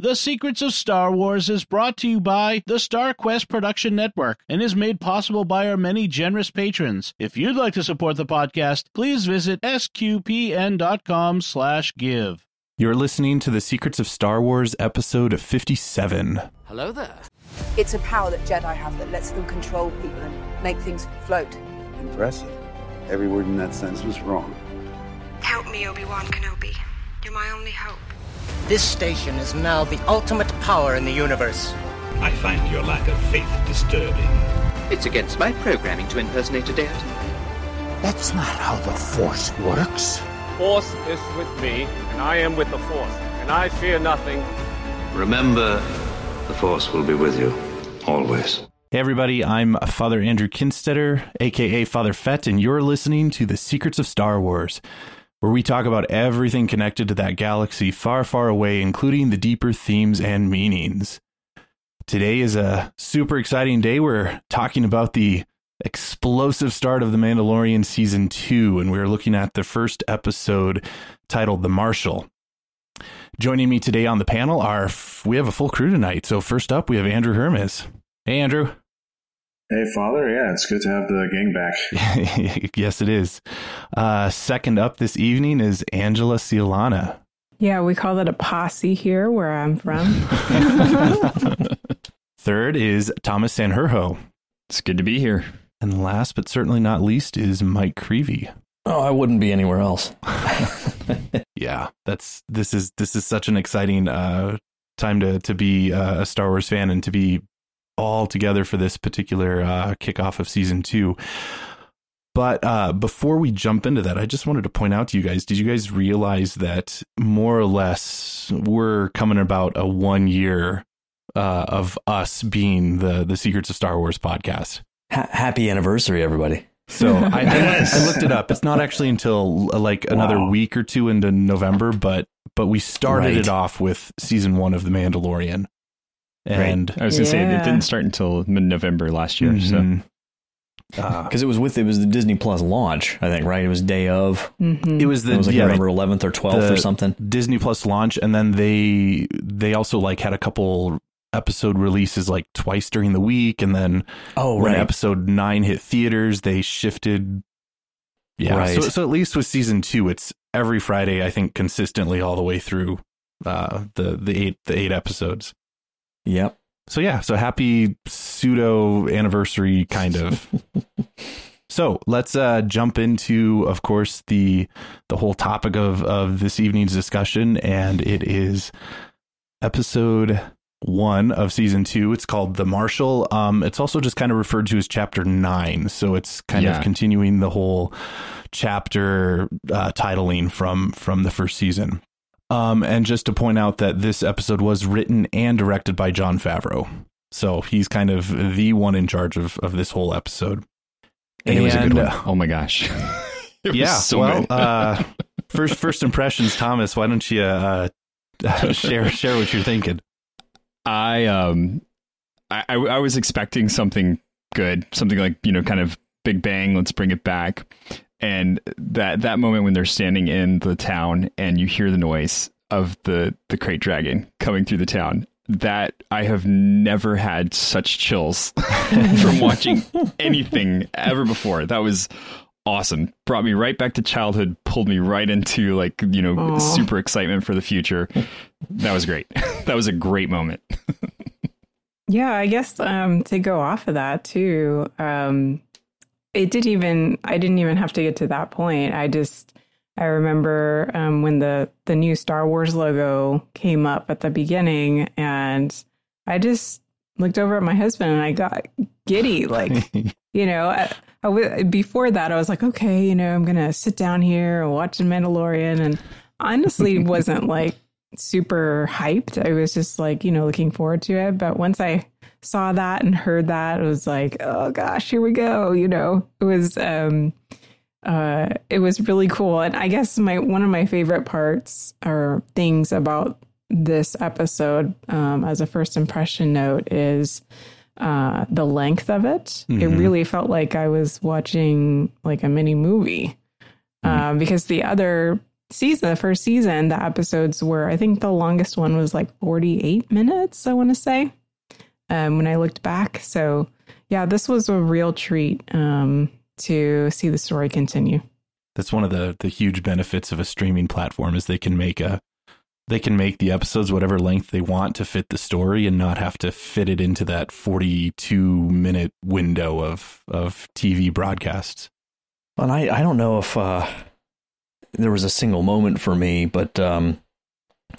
The Secrets of Star Wars is brought to you by the Star Quest Production Network and is made possible by our many generous patrons. If you'd like to support the podcast, please visit sqpn.com slash give. You're listening to The Secrets of Star Wars, episode of 57. Hello there. It's a power that Jedi have that lets them control people and make things float. Impressive. Every word in that sentence was wrong. Help me, Obi-Wan Kenobi. You're my only hope. This station is now the ultimate power in the universe. I find your lack of faith disturbing. It's against my programming to impersonate a deity. That's not how the Force works. Force is with me, and I am with the Force, and I fear nothing. Remember, the Force will be with you, always. Hey everybody, I'm Father Andrew Kinstetter, aka Father Fett, and you're listening to The Secrets of Star Wars, where we talk about everything connected to that galaxy far, far away, including the deeper themes and meanings. Today is a super exciting day. We're talking about the explosive start of The Mandalorian Season 2, and we're looking at the first episode titled The Marshal. Joining me today on the panel are, we have a full crew tonight. So, first up, we have Andrew Hermes. Hey, Andrew. Hey, Father. Yeah, it's good to have the gang back. yes, it is. Uh, second up this evening is Angela Ciolana. Yeah, we call it a posse here where I'm from. Third is Thomas Sanherho. It's good to be here. And last but certainly not least is Mike Creevy. Oh, I wouldn't be anywhere else. yeah, that's this is this is such an exciting uh, time to to be uh, a Star Wars fan and to be all together for this particular uh, kickoff of season two. But uh, before we jump into that, I just wanted to point out to you guys: Did you guys realize that more or less we're coming about a one year uh, of us being the the Secrets of Star Wars podcast? Ha- happy anniversary, everybody! So I, I, I, looked it up. It's not actually until like another wow. week or two into November, but but we started right. it off with season one of The Mandalorian. And right. I was gonna yeah. say it didn't start until mid November last year. Mm-hmm. So because uh, it was with it was the Disney Plus launch, I think, right? It was day of. Mm-hmm. It was the it was like yeah, November 11th or 12th or something. Disney Plus launch, and then they they also like had a couple episode releases like twice during the week, and then oh when right. episode nine hit theaters, they shifted. Yeah, right. so so at least with season two, it's every Friday, I think, consistently all the way through uh, the the eight the eight episodes. Yep. So yeah, so happy pseudo anniversary kind of. so let's uh, jump into, of course, the the whole topic of of this evening's discussion, and it is episode one of season two. It's called The Marshal. Um, it's also just kind of referred to as chapter nine. So it's kind yeah. of continuing the whole chapter uh, titling from from the first season. Um, and just to point out that this episode was written and directed by Jon Favreau. So he's kind of the one in charge of, of this whole episode. And, and it was a good one. Oh my gosh. yeah. So well, uh, first, first impressions, Thomas, why don't you, uh, share, share what you're thinking? I, um, I, I was expecting something good, something like, you know, kind of big bang. Let's bring it back and that that moment when they're standing in the town and you hear the noise of the the krayt dragon coming through the town that I have never had such chills from watching anything ever before. That was awesome. Brought me right back to childhood, pulled me right into like, you know, Aww. super excitement for the future. That was great. that was a great moment. yeah, I guess um to go off of that too. Um it didn't even I didn't even have to get to that point. I just I remember um, when the the new Star Wars logo came up at the beginning, and I just looked over at my husband and I got giddy. Like, you know, I, I w- before that I was like, okay, you know, I'm gonna sit down here and watch The Mandalorian, and honestly wasn't like super hyped. I was just like, you know, looking forward to it. But once I saw that and heard that, it was like, oh gosh, here we go. You know, it was um uh it was really cool. And I guess my one of my favorite parts or things about this episode um as a first impression note is uh the length of it. Mm-hmm. It really felt like I was watching like a mini movie. Mm-hmm. Um because the other season, the first season, the episodes were, I think the longest one was like 48 minutes, I want to say, um, when I looked back. So, yeah, this was a real treat um, to see the story continue. That's one of the the huge benefits of a streaming platform is they can make a they can make the episodes whatever length they want to fit the story and not have to fit it into that 42 minute window of of TV broadcasts. And I I don't know if uh, there was a single moment for me, but um,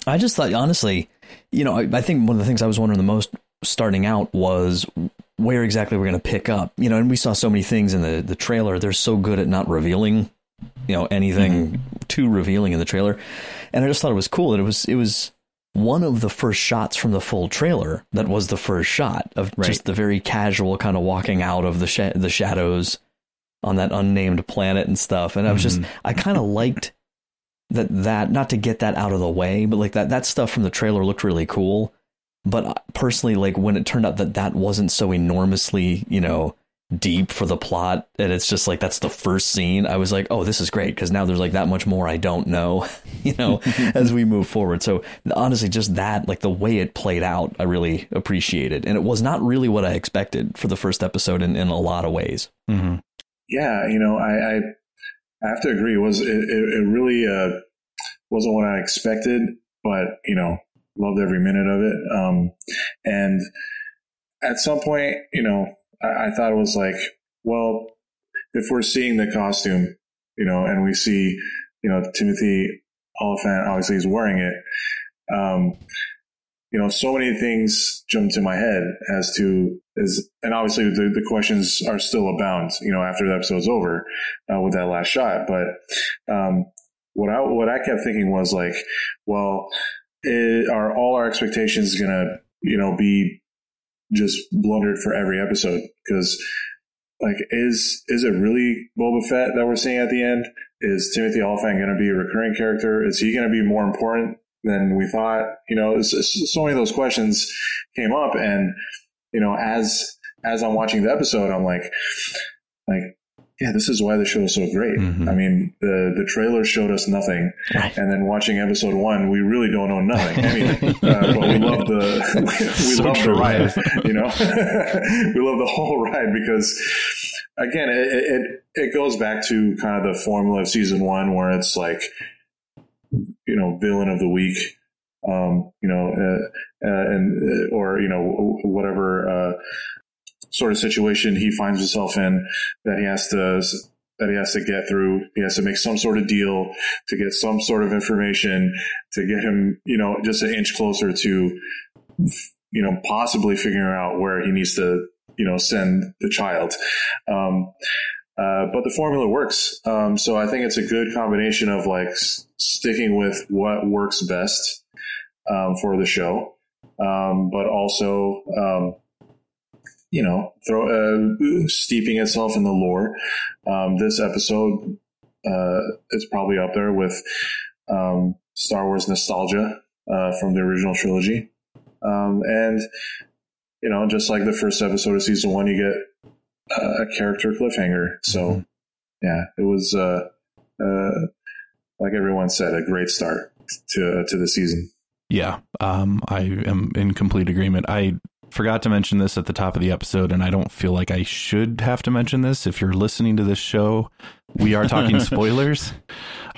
I just thought honestly, you know, I, I think one of the things I was wondering the most starting out was where exactly we're going to pick up. You know, and we saw so many things in the the trailer. They're so good at not revealing, you know, anything mm-hmm. too revealing in the trailer. And I just thought it was cool that it was it was one of the first shots from the full trailer that was the first shot of right. just the very casual kind of walking out of the sh- the shadows on that unnamed planet and stuff. And I was mm-hmm. just I kind of liked that that not to get that out of the way, but like that that stuff from the trailer looked really cool. But personally, like when it turned out that that wasn't so enormously, you know, deep for the plot, and it's just like that's the first scene, I was like, oh, this is great because now there's like that much more I don't know, you know, as we move forward. So honestly, just that, like the way it played out, I really appreciated, and it was not really what I expected for the first episode in, in a lot of ways. Mm-hmm. Yeah, you know, I, I, I have to agree. It was it, it, it really uh, wasn't what I expected, but you know, loved every minute of it. Um, and at some point, you know, I, I, thought it was like, well, if we're seeing the costume, you know, and we see, you know, Timothy Olyphant obviously is wearing it. Um, you know, so many things jump to my head as to is, and obviously the, the questions are still abound, you know, after the episode's over uh, with that last shot. But um, what I what I kept thinking was like, well, it, are all our expectations going to, you know, be just blundered for every episode? Because like, is, is it really Boba Fett that we're seeing at the end? Is Timothy Olyphant going to be a recurring character? Is he going to be more important than we thought? You know, so many of those questions came up and, you know, as, as I'm watching the episode, I'm like, like, yeah, this is why the show is so great. Mm-hmm. I mean, the the trailer showed us nothing, right. and then watching episode one, we really don't know nothing. I mean, uh, but we love the we so love true. the ride. You know, we love the whole ride because, again, it, it it goes back to kind of the formula of season one, where it's like, you know, villain of the week. Um, you know, uh, uh, and or you know whatever uh, sort of situation he finds himself in that he has to that he has to get through. He has to make some sort of deal to get some sort of information to get him, you know, just an inch closer to, you know, possibly figuring out where he needs to, you know, send the child. Um, uh, but the formula works. Um, so I think it's a good combination of like s- sticking with what works best um, for the show, um, but also um, you know, throw uh, steeping itself in the lore. Um, this episode uh, is probably up there with um, Star Wars nostalgia uh, from the original trilogy, um, and you know, just like the first episode of season one, you get a character cliffhanger. So, mm-hmm. yeah, it was uh, uh, like everyone said, a great start to to the season. Yeah, um, I am in complete agreement. I forgot to mention this at the top of the episode, and I don't feel like I should have to mention this. If you're listening to this show, we are talking spoilers.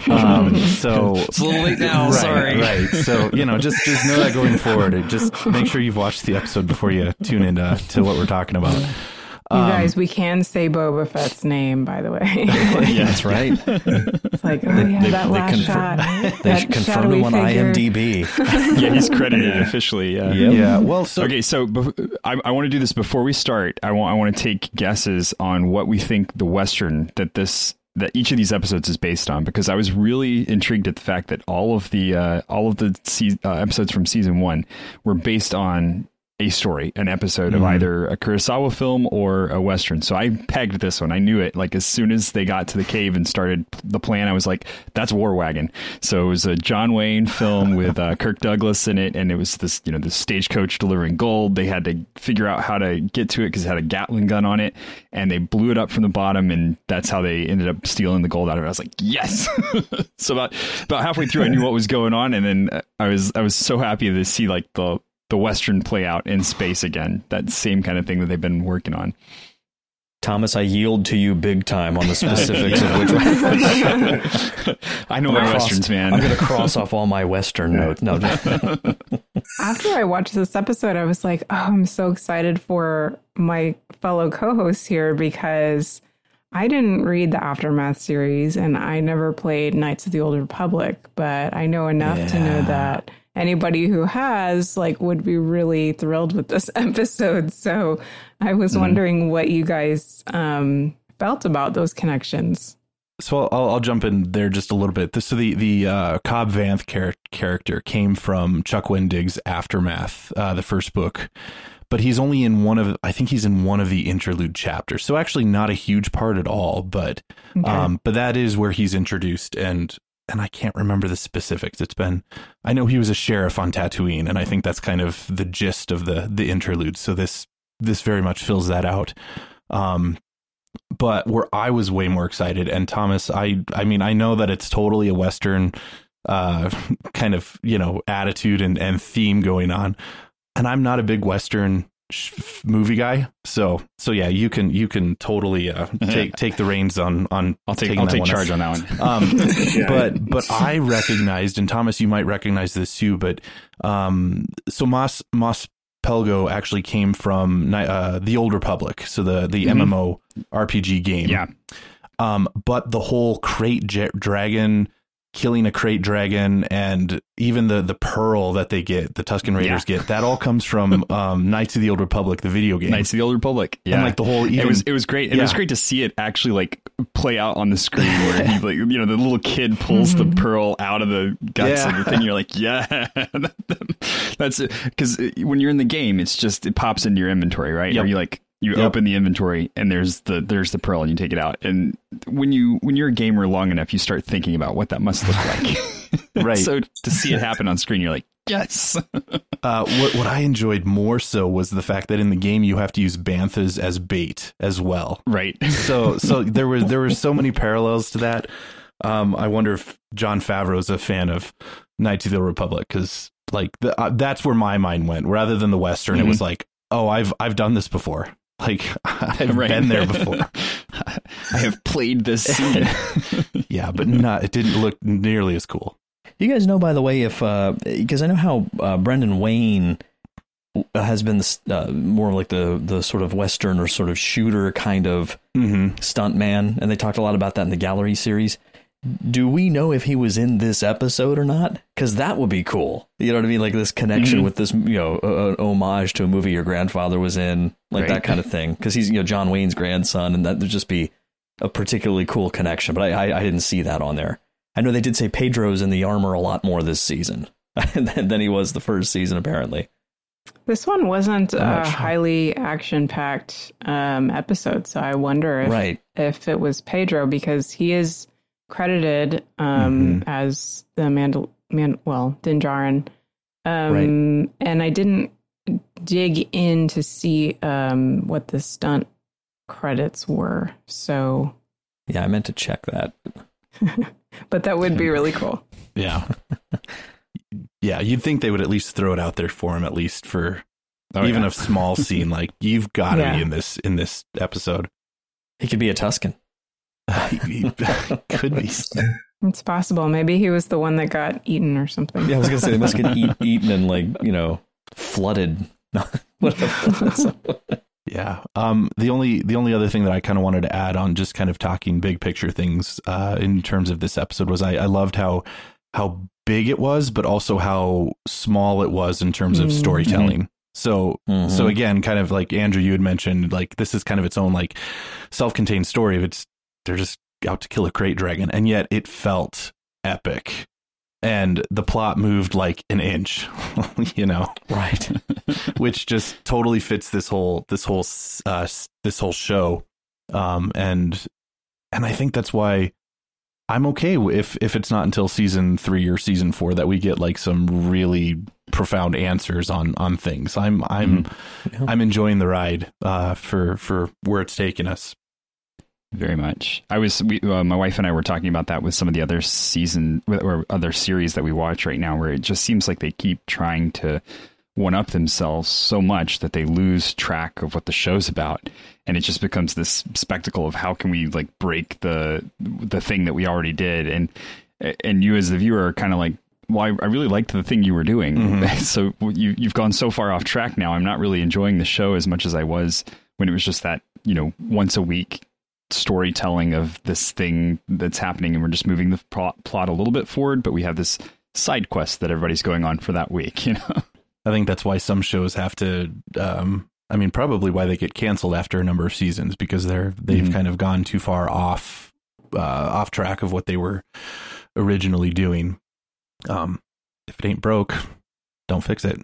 Um, so it's a little late now. Right, sorry. Right. So you know, just just know that going forward, just make sure you've watched the episode before you tune into to what we're talking about. You um, guys, we can say Boba Fett's name, by the way. yeah, that's right. It's like, oh yeah, they, that they last shot. They should confirm him on IMDb. yeah, he's credited officially. Yeah. Yep. Yeah. Well, so okay. So I, I want to do this before we start. I want I want to take guesses on what we think the western that this that each of these episodes is based on because I was really intrigued at the fact that all of the uh, all of the se- uh, episodes from season one were based on a story, an episode Mm-hmm. of either a Kurosawa film or a western. So I pegged this one. I knew it. Like as soon as they got to the cave and started the plan, I was like, "That's War Wagon." So it was a John Wayne film with uh, Kirk Douglas in it, and it was this, you know, the stagecoach delivering gold. They had to figure out how to get to it because it had a Gatling gun on it, and they blew it up from the bottom, and that's how they ended up stealing the gold out of it. I was like, "Yes!" so about about halfway through, I knew what was going on, and then I was I was so happy to see like the the western play out in space again. That same kind of thing that they've been working on. Thomas, I yield to you big time on the specifics of which one. I know my Cross- westerns, man. I'm going to cross off all my Western notes. No, After I watched this episode, I was like, oh, I'm so excited for my fellow co hosts here because I didn't read the Aftermath series and I never played Knights of the Old Republic, but I know enough to know that anybody who has like would be really thrilled with this episode. So I was wondering what you guys um, felt about those connections. So I'll, I'll jump in there just a little bit. So the the uh, Cobb Vanth char- character came from Chuck Wendig's Aftermath, uh, the first book, but he's only in one of I think he's in one of the interlude chapters. So actually not a huge part at all, but Okay. um, but that is where he's introduced and and I can't remember the specifics. It's been I know he was a sheriff on Tatooine, and I think that's kind of the gist of the the interlude. So this this very much fills that out. Um, but where I was way more excited, and Thomas, I I mean I know that it's totally a Western uh kind of you know attitude and and theme going on, and I'm not a big Western movie guy, so so yeah, you can you can totally uh, take take the reins on on I'll take I'll take one. charge on that one. Um, Yeah. but but I recognized, and Thomas, you might recognize this too. But um, so Mos Mos Pelgo actually came from uh, the Old Republic, so the the MMO RPG game. Yeah. Um, but the whole krayt j- dragon killing a krayt dragon and even the the pearl that they get the Tusken raiders get that all comes from um knights of the old republic the video game Knights of the Old Republic. Yeah, and like the whole even, it was it was great. It was great to see it actually like play out on the screen where he like you know the little kid pulls the pearl out of the guts Yeah. of the thing. You're like, yeah, that's it. Because when you're in the game, it's just it pops into your inventory, right? Yep. Or you like you Yep. open the inventory and there's the there's the pearl and you take it out. And when you when you're a gamer long enough, you start thinking about what that must look like. Right. so to see it happen on screen, you're like, yes. Uh, what what I enjoyed more so was the fact that in the game you have to use banthas as bait as well. right. So so there were there were so many parallels to that. Um, I wonder if Jon Favreau's a fan of Knights of the Republic because like the, uh, that's where my mind went. Rather than the Western, it was like, oh, I've I've done this before. Like I've Right. been there before. I have played this scene. yeah, but not. It didn't look nearly as cool. you guys know, by the way, if because I know how uh, Brendan Wayne has been uh, more like the the sort of Western or sort of shooter kind of Mm-hmm. stunt man, and they talked a lot about that in the gallery series. Do we know if he was in this episode or not? Because that would be cool. You know what I mean? Like this connection Mhm. with this, you know, a, a homage to a movie your grandfather was in, like Right. that kind of thing. Because he's, you know, John Wayne's grandson, and that would just be a particularly cool connection. But I, I, I didn't see that on there. I know they did say Pedro's in the armor a lot more this season than, than he was the first season, apparently. This one wasn't a sure. highly action packed um, episode, so I wonder if, Right. if it was Pedro because he is credited um, Mm-hmm. as the Mandal- Man- well, Din Djarin. Um, And I didn't dig in to see um, what the stunt credits were. So, Yeah, I meant to check that. but that would be really cool. Yeah. yeah, you'd think they would at least throw it out there for him, at least for Oh, even yeah. a small scene. Like you've got to Yeah. be in this in this episode. He could be a Tusken. He could be. It's possible. Maybe he was the one that got eaten or something. Yeah, I was gonna say they must get eat, eaten and like you know flooded. Yeah. Um. The only the only other thing that I kind of wanted to add on, just kind of talking big picture things, uh, in terms of this episode, was I, I loved how how big it was, but also how small it was in terms of Mhm. storytelling. So Mhm. so again, kind of like Andrew, you had mentioned, like this is kind of its own like self contained story. Of it's they're just out to kill a krayt dragon, and yet it felt epic. and the plot moved like an inch, you know, right? Which just totally fits this whole this whole uh, this whole show, um, and and I think that's why I'm okay if if it's not until season three or season four that we get like some really profound answers on on things. I'm I'm mm-hmm. yeah. I'm enjoying the ride uh, for for where it's taking us. Very much. I was we, uh, my wife and I were talking about that with some of the other season or other series that we watch right now, where it just seems like they keep trying to one up themselves so much that they lose track of what the show's about and it just becomes this spectacle of how can we like break the the thing that we already did and and you as the viewer are kind of like well I, I, really liked the thing you were doing mm-hmm. so you you've gone so far off track now I'm not really enjoying the show as much as I was when it was just that you know once a week storytelling of this thing that's happening and we're just moving the plot, plot a little bit forward but we have this side quest that everybody's going on for that week you know I think that's why some shows have to. Um, I mean, probably why they get canceled after a number of seasons because they're they've mm-hmm. kind of gone too far off uh, off track of what they were originally doing. Um, if it ain't broke, don't fix it.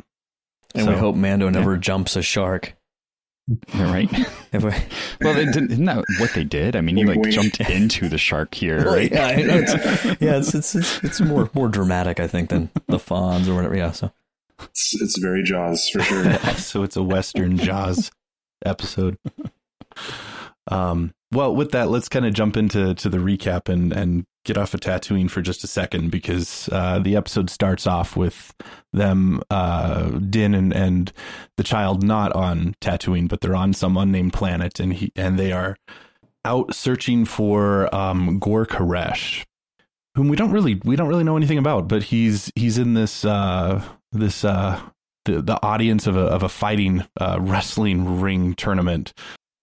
And so, we hope Mando never yeah. jumps a shark. Right? well, they didn't, isn't that what they did? I mean, he like jumped into the shark here, well, right? Yeah, it's, yeah, it's, it's, it's it's more more dramatic, I think, than the Fonz or whatever. Yeah, so it's it's very Jaws for sure. so it's a Western Jaws episode. Um, well, with that, let's kind of jump into to the recap and and get off of Tatooine for just a second because uh, the episode starts off with them, uh, Din and and the child not on Tatooine, but they're on some unnamed planet, and he and they are out searching for um, Gor Koresh, whom we don't really we don't really know anything about, but he's he's in this uh, this uh, the the audience of a of a fighting uh, wrestling ring tournament,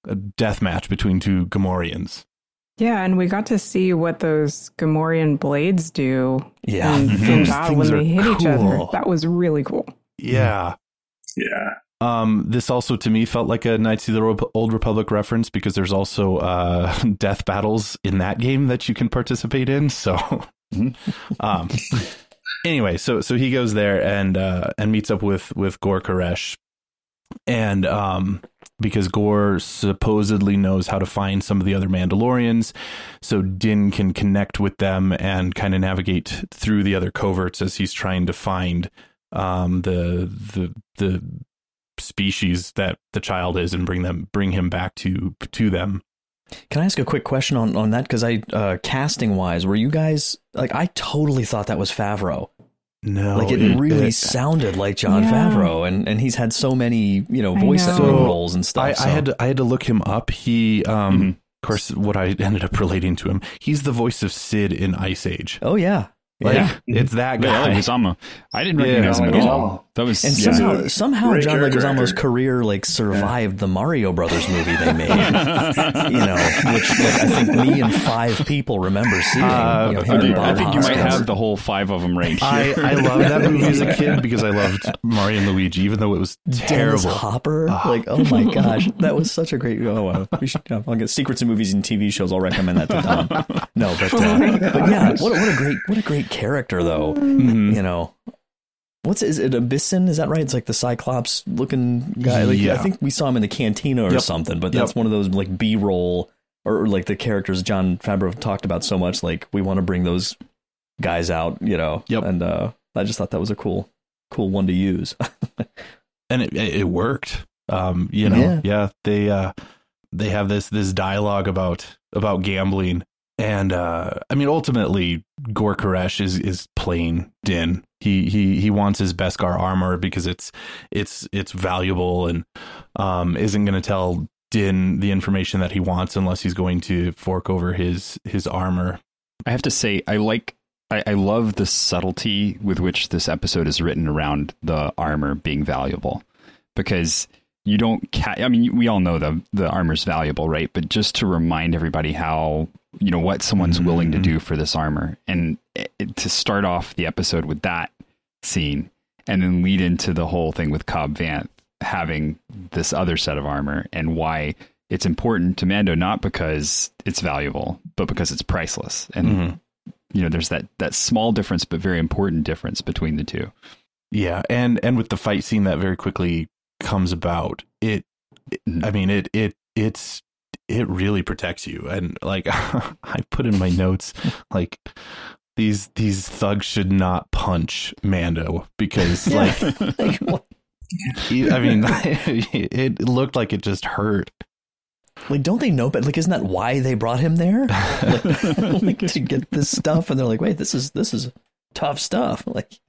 a death match between two Gamorreans. Yeah, and we got to see what those Gamorrean blades do. Yeah, in, in battle when they hit cool. each other. That was really cool. Yeah, yeah. Um, this also to me felt like a Knights of the Old Republic reference because there's also uh, death battles in that game that you can participate in. So, mm-hmm. um, anyway, so so he goes there and uh, and meets up with with Gor Koresh, and um, because Gor supposedly knows how to find some of the other Mandalorians, so Din can connect with them and kind of navigate through the other coverts as he's trying to find um, the the the species that the child is and bring them bring him back to to them. Can I ask a quick question on, on that? Because I, uh, casting wise, were you guys like, I totally thought that was Favreau. No, like it, it really it, sounded like Jon yeah. Favreau, and, and he's had so many you know voice know. roles and stuff. I, so. I, had to, I had to look him up. He, um, mm-hmm. of course, what I ended up relating to him, he's the voice of Sid in Ice Age. Oh yeah, like, yeah, it's that guy. Yeah, Leguizamo. I didn't recognize yeah, him at all. That was and somehow yeah. somehow John Leguizamo's career like survived the Mario Brothers movie they made. you know, which like, I think me and five people remember seeing. Uh, you know, I, think you might have the whole five of them right here. I, I loved that movie as a kid because I loved Mario and Luigi, even though it was terrible. Dennis Hopper, oh. like oh my gosh, that was such a great. Oh wow, we should. I'll get secrets of movies and TV shows. I'll recommend that to Don. No, but uh, but yeah, what, what a great what a great character though. Mm-hmm. You know, what's is it Abyssin? Is that right? It's like the Cyclops looking guy. Like yeah. I think we saw him in the cantina or yep. something, but that's yep. one of those like B roll or, or, like the characters Jon Favreau talked about so much. Like we want to bring those guys out, you know. Yep. And uh, I just thought that was a cool, cool one to use. and it it worked. Um, you know, yeah, yeah they uh, they have this this dialogue about about gambling and uh, I mean, ultimately, Gor Koresh is is playing Din. He he he wants his Beskar armor because it's it's it's valuable and um, isn't going to tell Din the information that he wants unless he's going to fork over his his armor. I have to say, I like I, I love the subtlety with which this episode is written around the armor being valuable because you don't ca- I mean we all know the the armor's valuable, right? But just to remind everybody how you know what someone's mm-hmm. willing to do for this armor and it, to start off the episode with that scene and then lead into the whole thing with Cobb Vanth having this other set of armor and why it's important to Mando not because it's valuable, but because it's priceless. And mm-hmm. you know, there's that that small difference, but very important difference between the two. Yeah, and and with the fight scene that very quickly comes about, it, it I mean, it it it's it really protects you, and like I put in my notes, like these these thugs should not punch Mando because like, I mean, it looked like it just hurt. Like, don't they know? But like, isn't that why they brought him there? Like, like to get this stuff, and they're like, wait, this is this is tough stuff. Like,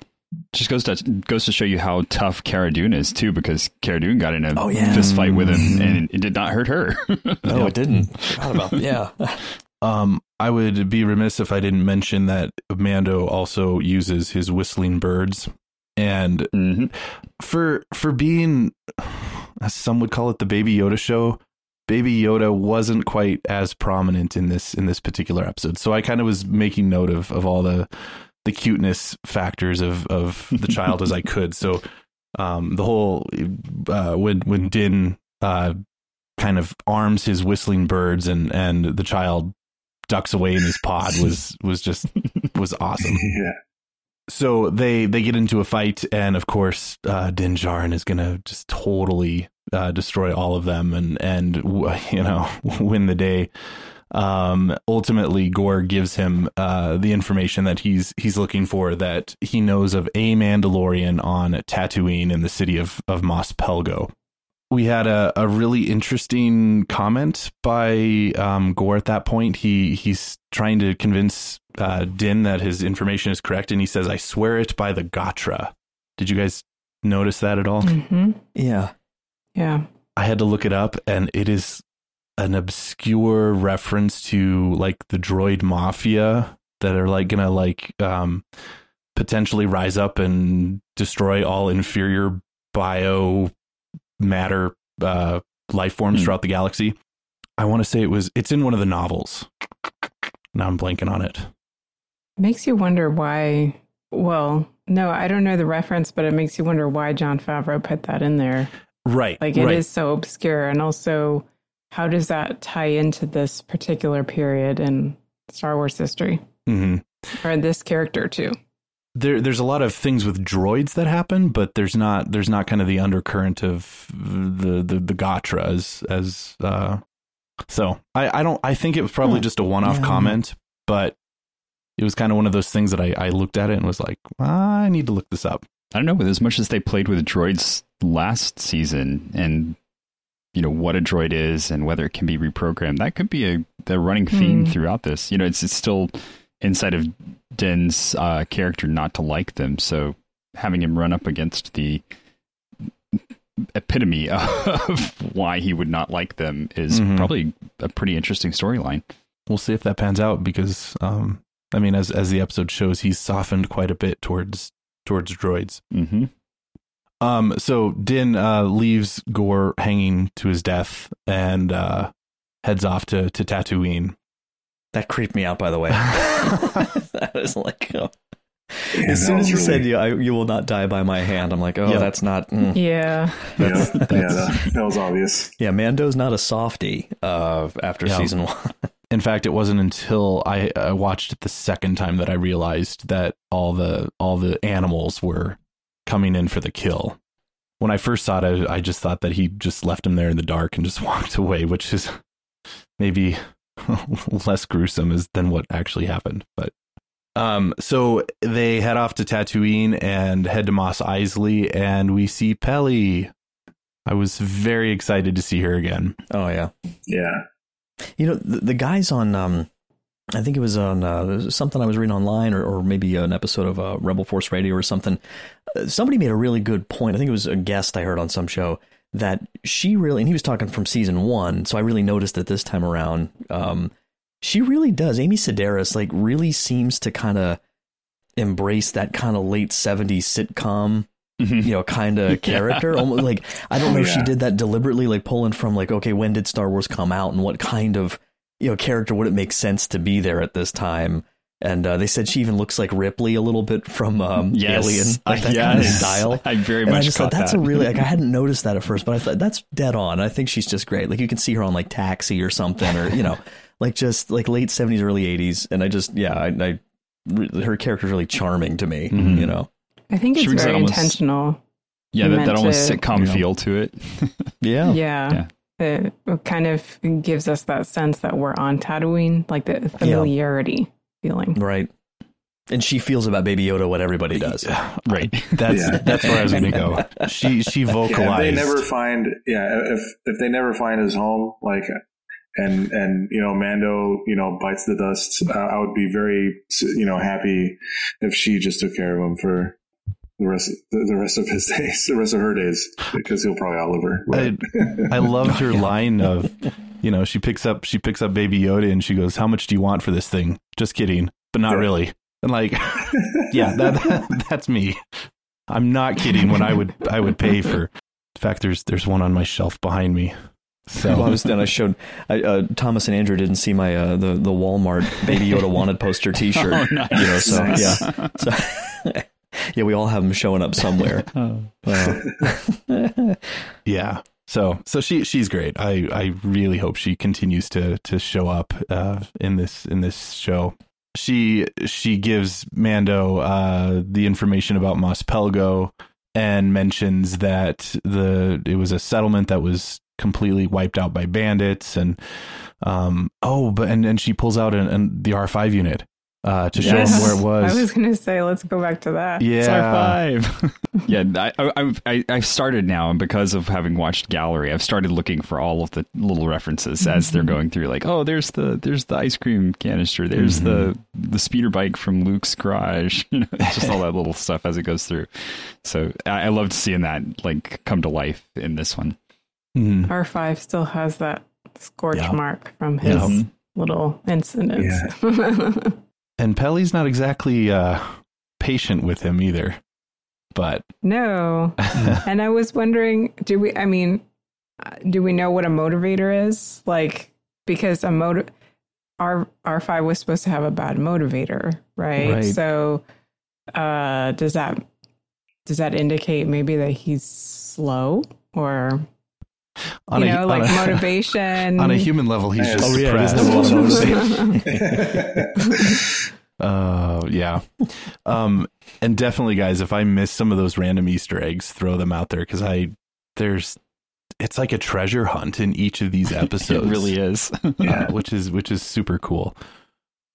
just goes to goes to show you how tough Cara Dune is too, because Cara Dune got in a oh, yeah. fist fight with him, and it did not hurt her. no, it didn't. About, yeah. Um, I would be remiss if I didn't mention that Mando also uses his whistling birds, and mm-hmm. for for being, as some would call it, the Baby Yoda show. Baby Yoda wasn't quite as prominent in this in this particular episode, so I kind of was making note of of all the the cuteness factors of of the child as I could. So um, the whole uh, when when Din uh, kind of arms his whistling birds and and the child ducks away in his pod was was just was awesome. Yeah. So they they get into a fight, and of course, uh, Din Djarin is gonna just totally uh, destroy all of them, and and you know win the day. Um, ultimately, Gor gives him uh, the information that he's he's looking for. That he knows of a Mandalorian on Tatooine in the city of of Mos Pelgo we had a, a really interesting comment by um, Gor at that point. He he's trying to convince uh, Din that his information is correct, and he says, "I swear it by the Gotra." Did you guys notice that at all? Mm-hmm. Yeah, yeah. I had to look it up, and it is an obscure reference to like the droid mafia that are like gonna like um, potentially rise up and destroy all inferior bio matter uh, life forms mm. throughout the galaxy. I want to say it was it's in one of the novels. Now I'm blanking on it. Makes you wonder why. Well, no, I don't know the reference, but it makes you wonder why Jon Favreau put that in there. Right. Like it right. is so obscure, and also how does that tie into this particular period in Star Wars history, mm-hmm. or this character too? there there's a lot of things with droids that happen, but there's not there's not kind of the undercurrent of the the the Gotra as as uh so I I don't I think it was probably just a one off yeah. comment, but it was kind of one of those things that I I looked at it and was like I need to look this up. I don't know, but as much as they played with droids last season and you know what a droid is and whether it can be reprogrammed, that could be a the running theme mm. throughout this. You know, it's it's still inside of Den's uh, character not to like them. So having him run up against the epitome of why he would not like them is mm-hmm. probably a pretty interesting storyline. We'll see if that pans out because, um, I mean, as as the episode shows, he's softened quite a bit towards towards droids. Mm-hmm. Um, so Din uh, leaves Gor hanging to his death and uh, heads off to to Tatooine that creeped me out, by the way. that was like, oh. yeah, as soon as you really... said you, I, you will not die by my hand, I'm like, oh, yeah. that's not. Mm. Yeah. That's, yeah, that's, yeah that, that, was obvious. Yeah, Mando's not a softie uh, after yeah. season one. In fact, it wasn't until I, I watched it the second time that I realized that all the all the animals were coming in for the kill. When I first saw it, I, I just thought that he just left him there in the dark and just walked away, which is maybe less gruesome as than what actually happened. But um, so they head off to Tatooine and head to Mos Eisley, and we see Peli. I was very excited to see her again. Oh yeah, yeah. You know the, the guys on. Um, I think it was on uh, something I was reading online, or, or maybe an episode of uh, Rebel Force Radio or something. Uh, somebody made a really good point. I think it was a guest I heard on some show that she really, and he was talking from season one, so I really noticed it this time around. Um, she really does. Amy Sedaris like really seems to kind of embrace that kind of late '70s sitcom, mm-hmm. you know, kind of character. yeah. Almost like I don't know oh, if yeah. she did that deliberately, like pulling from like, okay, when did Star Wars come out, and what kind of you know character would it make sense to be there at this time? And uh, they said she even looks like Ripley a little bit from um, yes. Alien, like that yes. kind of style. I very and much. I just thought that's that. a really like I hadn't noticed that at first, but I thought that's dead on. I think she's just great. Like you can see her on like Taxi or something, or you know, like just like late seventies, early eighties. And I just yeah, I, I her character's really charming to me. Mhm. You know. I think it's very almost- intentional. Yeah, that, that almost to- sitcom you know. feel to it. Yeah. Yeah. It kind of gives us that sense that we're on Tatooine, like the familiarity feeling. Right. And she feels about Baby Yoda what everybody does. right. That's Yeah. that's where I was going to go. She she Yeah, if vocalized. they never find, yeah, if if they never find his home, like, and and you know, Mando, you know, bites the dust, uh, I would be very, you know, happy if she just took care of him for the rest the, the rest of his days, the rest of her days, because he'll probably outlive her. I, I loved her line of, you know, she picks up she picks up Baby Yoda and she goes, "How much do you want for this thing?" Just kidding, but not Yeah. really. And like, yeah, that, that that's me. I'm not kidding. When I would I would pay for. In fact, there's there's one on my shelf behind me. So Well, I was then I showed I, uh, Thomas and Andrew didn't see my uh, the the Walmart Baby Yoda wanted poster T-shirt. Oh, nice. You know, so Nice. yeah, so, yeah, we all have them showing up somewhere. Uh, yeah. So so she she's great. I I really hope she continues to to show up uh, in this in this show. She she gives Mando uh, the information about Mos Pelgo and mentions that the it was a settlement that was completely wiped out by bandits and um oh but and and she pulls out an, an the R5 unit uh to show Yes. him where it was. I was going to say, let's go back to that. yeah. Sci five. yeah, I, I, I, I've started now, and because of having watched Gallery, I've started looking for all of the little references as they're going through. Like, oh, there's the there's the ice cream canister. There's the the speeder bike from Luke's garage. You know, just all that little stuff as it goes through. So I, I loved seeing that like come to life in this one. Mhm. R5 still has that scorch Yeah. mark from his Yeah. little incidents. And Peli's not exactly uh patient with him either. But no. and I was wondering, do we, I mean, uh, do we know what a motivator is? Like, because a motive, R, R5 was supposed to have a bad motivator, right? Right. So, uh, does that, does that indicate maybe that he's slow or, on you a, know, on like a- motivation? on a human level, he's Yeah. just Oh, yeah, he suppressed. a lot of Uh, yeah. Um, and definitely, guys, if I miss some of those random Easter eggs, throw them out there because I there's it's like a treasure hunt in each of these episodes. It really is. uh, which is which is super cool.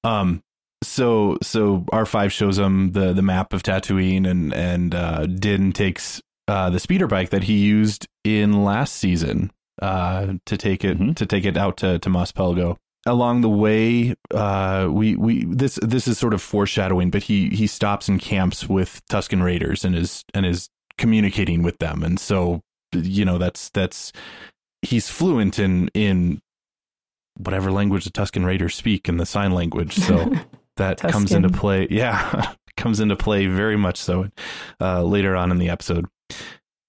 Um, so so R five shows him the the map of Tatooine, and and uh, Din takes uh, the speeder bike that he used in last season uh, to take it Mhm. to take it out to to Mos Pelgo. Along the way, uh, we we this this is sort of foreshadowing, but he he stops and camps with Tusken Raiders and is and is communicating with them, and so you know that's that's he's fluent in in whatever language the Tusken Raiders speak in the sign language. So that comes into play. Yeah, comes into play very much so uh, later on in the episode.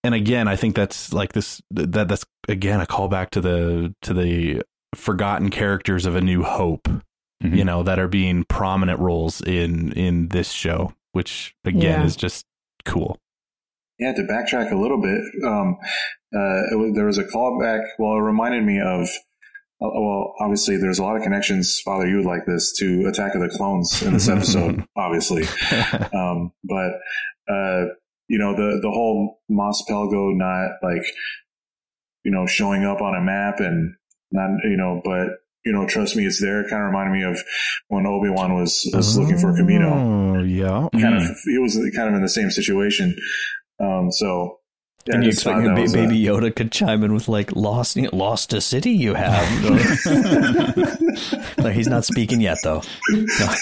And again, I think that's like this. That that's again a callback to the to the forgotten characters of A New Hope. Mhm. You know that are being prominent roles in in this show, which again Yeah. is just cool. Yeah, to backtrack a little bit, um, uh, it was, there was a callback. Well, it reminded me of. uh, Well, obviously, there's a lot of connections. Father, you would like this to Attack of the Clones in this episode, obviously. Um, but uh, you know, the the whole Mos Pelgo not like you know showing up on a map and not you know, but you know, trust me, it's there. Kind of reminded me of when Obi Wan was was looking for Kamino Oh yeah. kind of he was kind of in the same situation. Um, so yeah, and I you just expect thought that ba- was a- Baby Yoda could chime in with like lost lost a city you have. like he's not speaking yet though. No.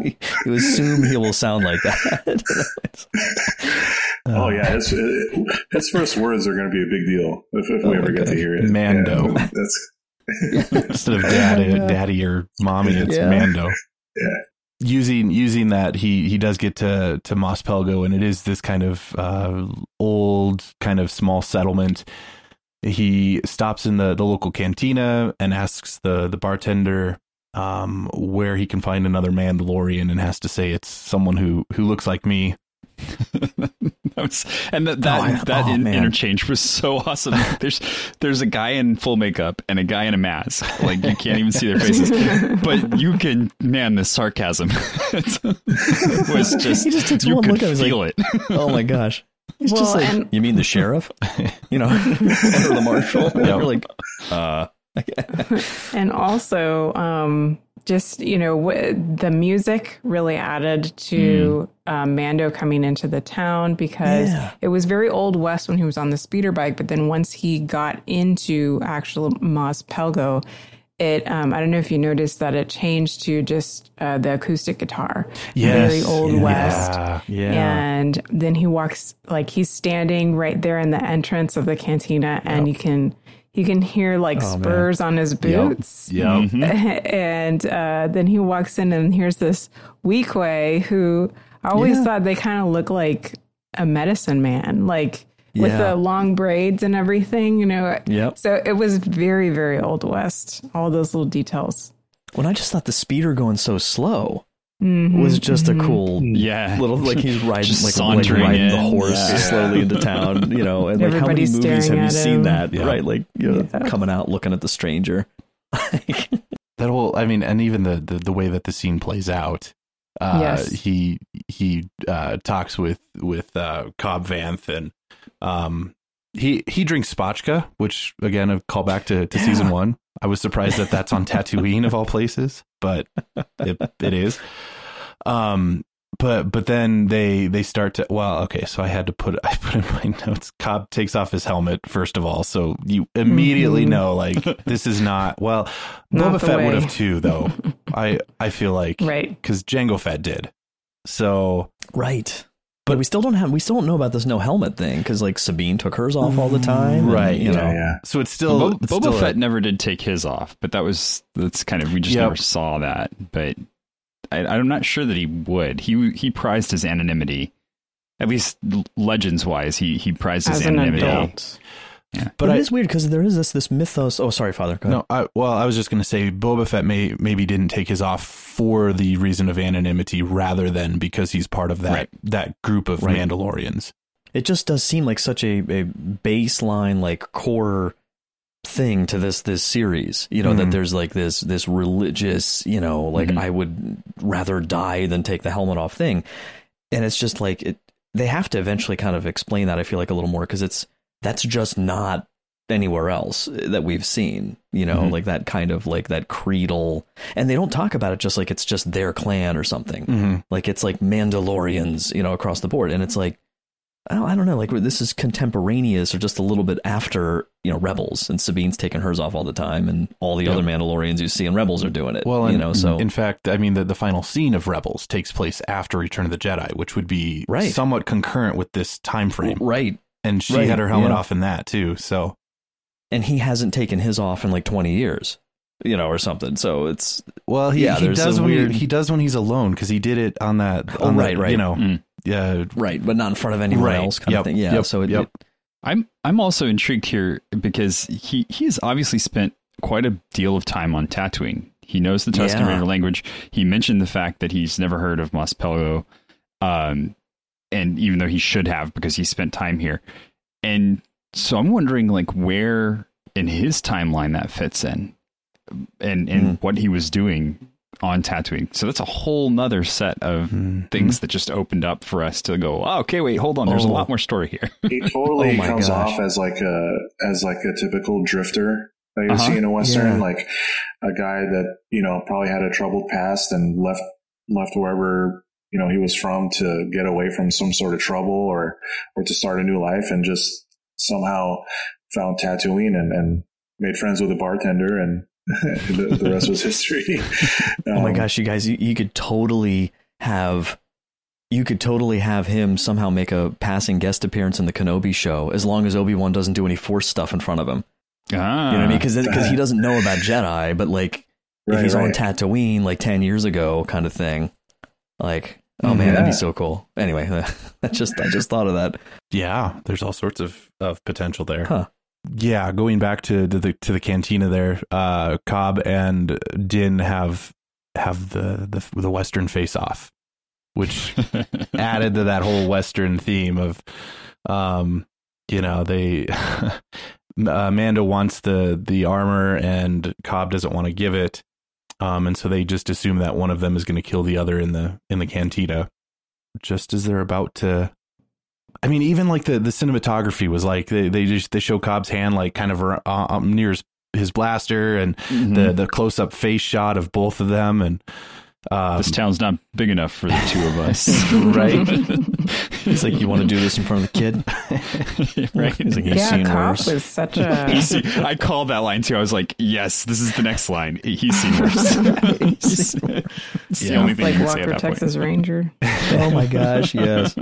you assume he will sound like that. oh yeah, uh. his, his first words are going to be a big deal if, if Oh we ever get to hear it. Mando. Yeah, that's Instead of daddy, daddy or mommy, it's Yeah. Mando. Yeah. Using using that, he he does get to to Mos Pelgo, and it is this kind of uh, old, kind of small settlement. He stops in the the local cantina and asks the the bartender um, where he can find another Mandalorian, and has to say it's someone who who looks like me. that was, and that that, Oh, I- that oh, in- interchange was so awesome. There's there's a guy in full makeup and a guy in a mask. Like you can't even see their faces, but you can. Man, the sarcasm was just. He just takes you one could look at it, he's like, feel it. oh my gosh. He's Well, just like, and- you mean the sheriff? You know, or the marshal? You're like, uh, and also um just you know w- the music really added to um, mando coming into the town because Yeah. it was very old west when he was on the speeder bike but then once he got into actual mos pelgo it um, i don't know if you noticed that it changed to just uh, the acoustic guitar Yes. very old Yeah. west yeah. and then he walks like he's standing right there in the entrance of the cantina and you can you can hear like Oh, man. spurs on his boots Yep. and uh, then he walks in and here's this Weequay who I always Yeah. thought they kind of look like a medicine man, like with the long braids and everything, you know. Yep. So it was very, very old west. All those little details. when I just thought the speeder going so slow Mhm, was just mhm. a cool Yeah, little like he's riding Just like, like sauntering riding the horse Yeah. slowly into town, you know, and like how many movies have you at seen him. that? Yeah. Right, like you know, Yeah. coming out looking at the stranger. that whole i mean and even the the, the way that the scene plays out uh Yes. he he uh talks with with uh cobb vanth and um he he drinks spotchka which again a callback to, to season one i was surprised that that's on tatooine of all places but it, it is um but but then they they start to well okay so i had to put i put in my notes cobb takes off his helmet first of all so you immediately Mhm. know like this is not well Not boba fett would have too though i i feel like Right. because jango fett did so Right. But we still don't have we still don't know about this no helmet thing because like Sabine took hers off all the time, and, Right, You know, Yeah, yeah. so it's still Bo- it's Boba still a- Fett never did take his off, but that was that's kind of we just Yep. never saw that. But I, I'm not sure that he would. He he prized his anonymity, at least legends wise. He he prized his As an anonymity. adult. But, But it I- is weird because there is this this mythos. Oh, sorry, Father. Go ahead. No, I, well, I was just going to say Boba Fett may maybe didn't take his off for the reason of anonymity rather than because he's part of that Right. that group of Right. Mandalorians. It just does seem like such a, a baseline, like core thing to this this series. You know that Mhm. there's like this this religious, you know, like Mhm. I would rather die than take the helmet off thing, and it's just like it. They have to eventually kind of explain that. I feel like a little more because it's that's just not anywhere else that we've seen. You know, Mhm. like that kind of like that creedal, and they don't talk about it just like it's just their clan or something. Mm-hmm. Like it's like Mandalorians, you know, across the board, and it's like I don't, I don't know, like this is contemporaneous or just a little bit after you know Rebels, and Sabine's taking hers off all the time, and all the Yep. other Mandalorians you see in Rebels are doing it. Well, you and, know, so in fact, I mean the the final scene of Rebels takes place after Return of the Jedi, which would be Right. somewhat concurrent with this time frame. right, And she Right, had her helmet yeah. off in that too. So and he hasn't taken his off in like twenty years, you know, or something. So it's well, he, Yeah, he does when weird- he, he does when he's alone because he did it on that. Oh, right, that, right. You know, Mm. yeah, right, but not in front of anyone Right. else, kind Yep. of thing. Yeah, Yep. so it, Yep. it- I'm I'm also intrigued here because he he has obviously spent quite a deal of time on Tatooine. He knows the Tusken Yeah. Raider language. He mentioned the fact that he's never heard of Mos Pelgo, um, and even though he should have because he spent time here, and so I'm wondering like where in his timeline that fits in, and and Mm. what he was doing on Tatooine. So that's a whole nother set of Mhm. things that just opened up for us to go. Oh, okay, wait, hold on. There's Oh. a lot more story here. He totally Oh comes gosh. off as like a as like a typical drifter that you Uh-huh. see in a western, Yeah. like a guy that you know probably had a troubled past and left left wherever you know he was from to get away from some sort of trouble or or to start a new life, and just somehow found Tatooine and, and made friends with a bartender, and the, the rest was history. oh my Um, gosh, you guys, you, you could totally have. You could totally have him somehow make a passing guest appearance in the Kenobi show, as long as Obi Wan doesn't do any Force stuff in front of him. ah, You know what I mean? Because he doesn't know about Jedi, but like if Right, he's on right. Tatooine like ten years ago, kind of thing. Like, oh man, that'd be so cool. Anyway, that just I just thought of that. Yeah, there's all sorts of, of potential there. Huh. Yeah, going back to, to the to the cantina there, uh, Cobb and Din have have the the, the Western face off, which added to that whole Western theme of, um, you know, they Amanda wants the the armor and Cobb doesn't want to give it, um, and so they just assume that one of them is going to kill the other in the in the cantina, just as they're about to. I mean, even like the the cinematography was like they they just they show Cobb's hand like kind of uh, um, near his, his blaster and Mm-hmm. the the close up face shot of both of them and um, this town's not big enough for the two of us, right? He's like, you want to do this in front of the kid? right? He's like, he's Yeah, seen Cobb worse. was such a. He's seen- I called that line too. I was like, "Yes, this is the next line." He's seen worse. it's the only thing like you can say at Walker, that Texas point. Ranger. oh my gosh, yes.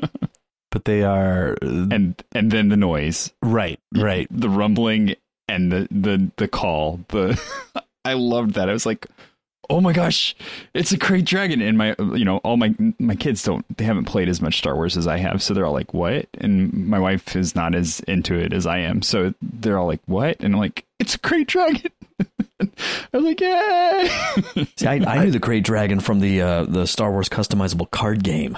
but they are uh, And and then the noise, right, right. the rumbling, and the the the call. The I loved that. I was like, "Oh my gosh, it's a krayt dragon!" And my you know all my my kids don't they haven't played as much Star Wars as I have, so they're all like, "What?" And my wife is not as into it as I am, so they're all like, "What?" And I'm like, "It's a krayt dragon." I was like, "Yay!" See, I, I knew the Krayt Dragon from the uh, the Star Wars customizable card game.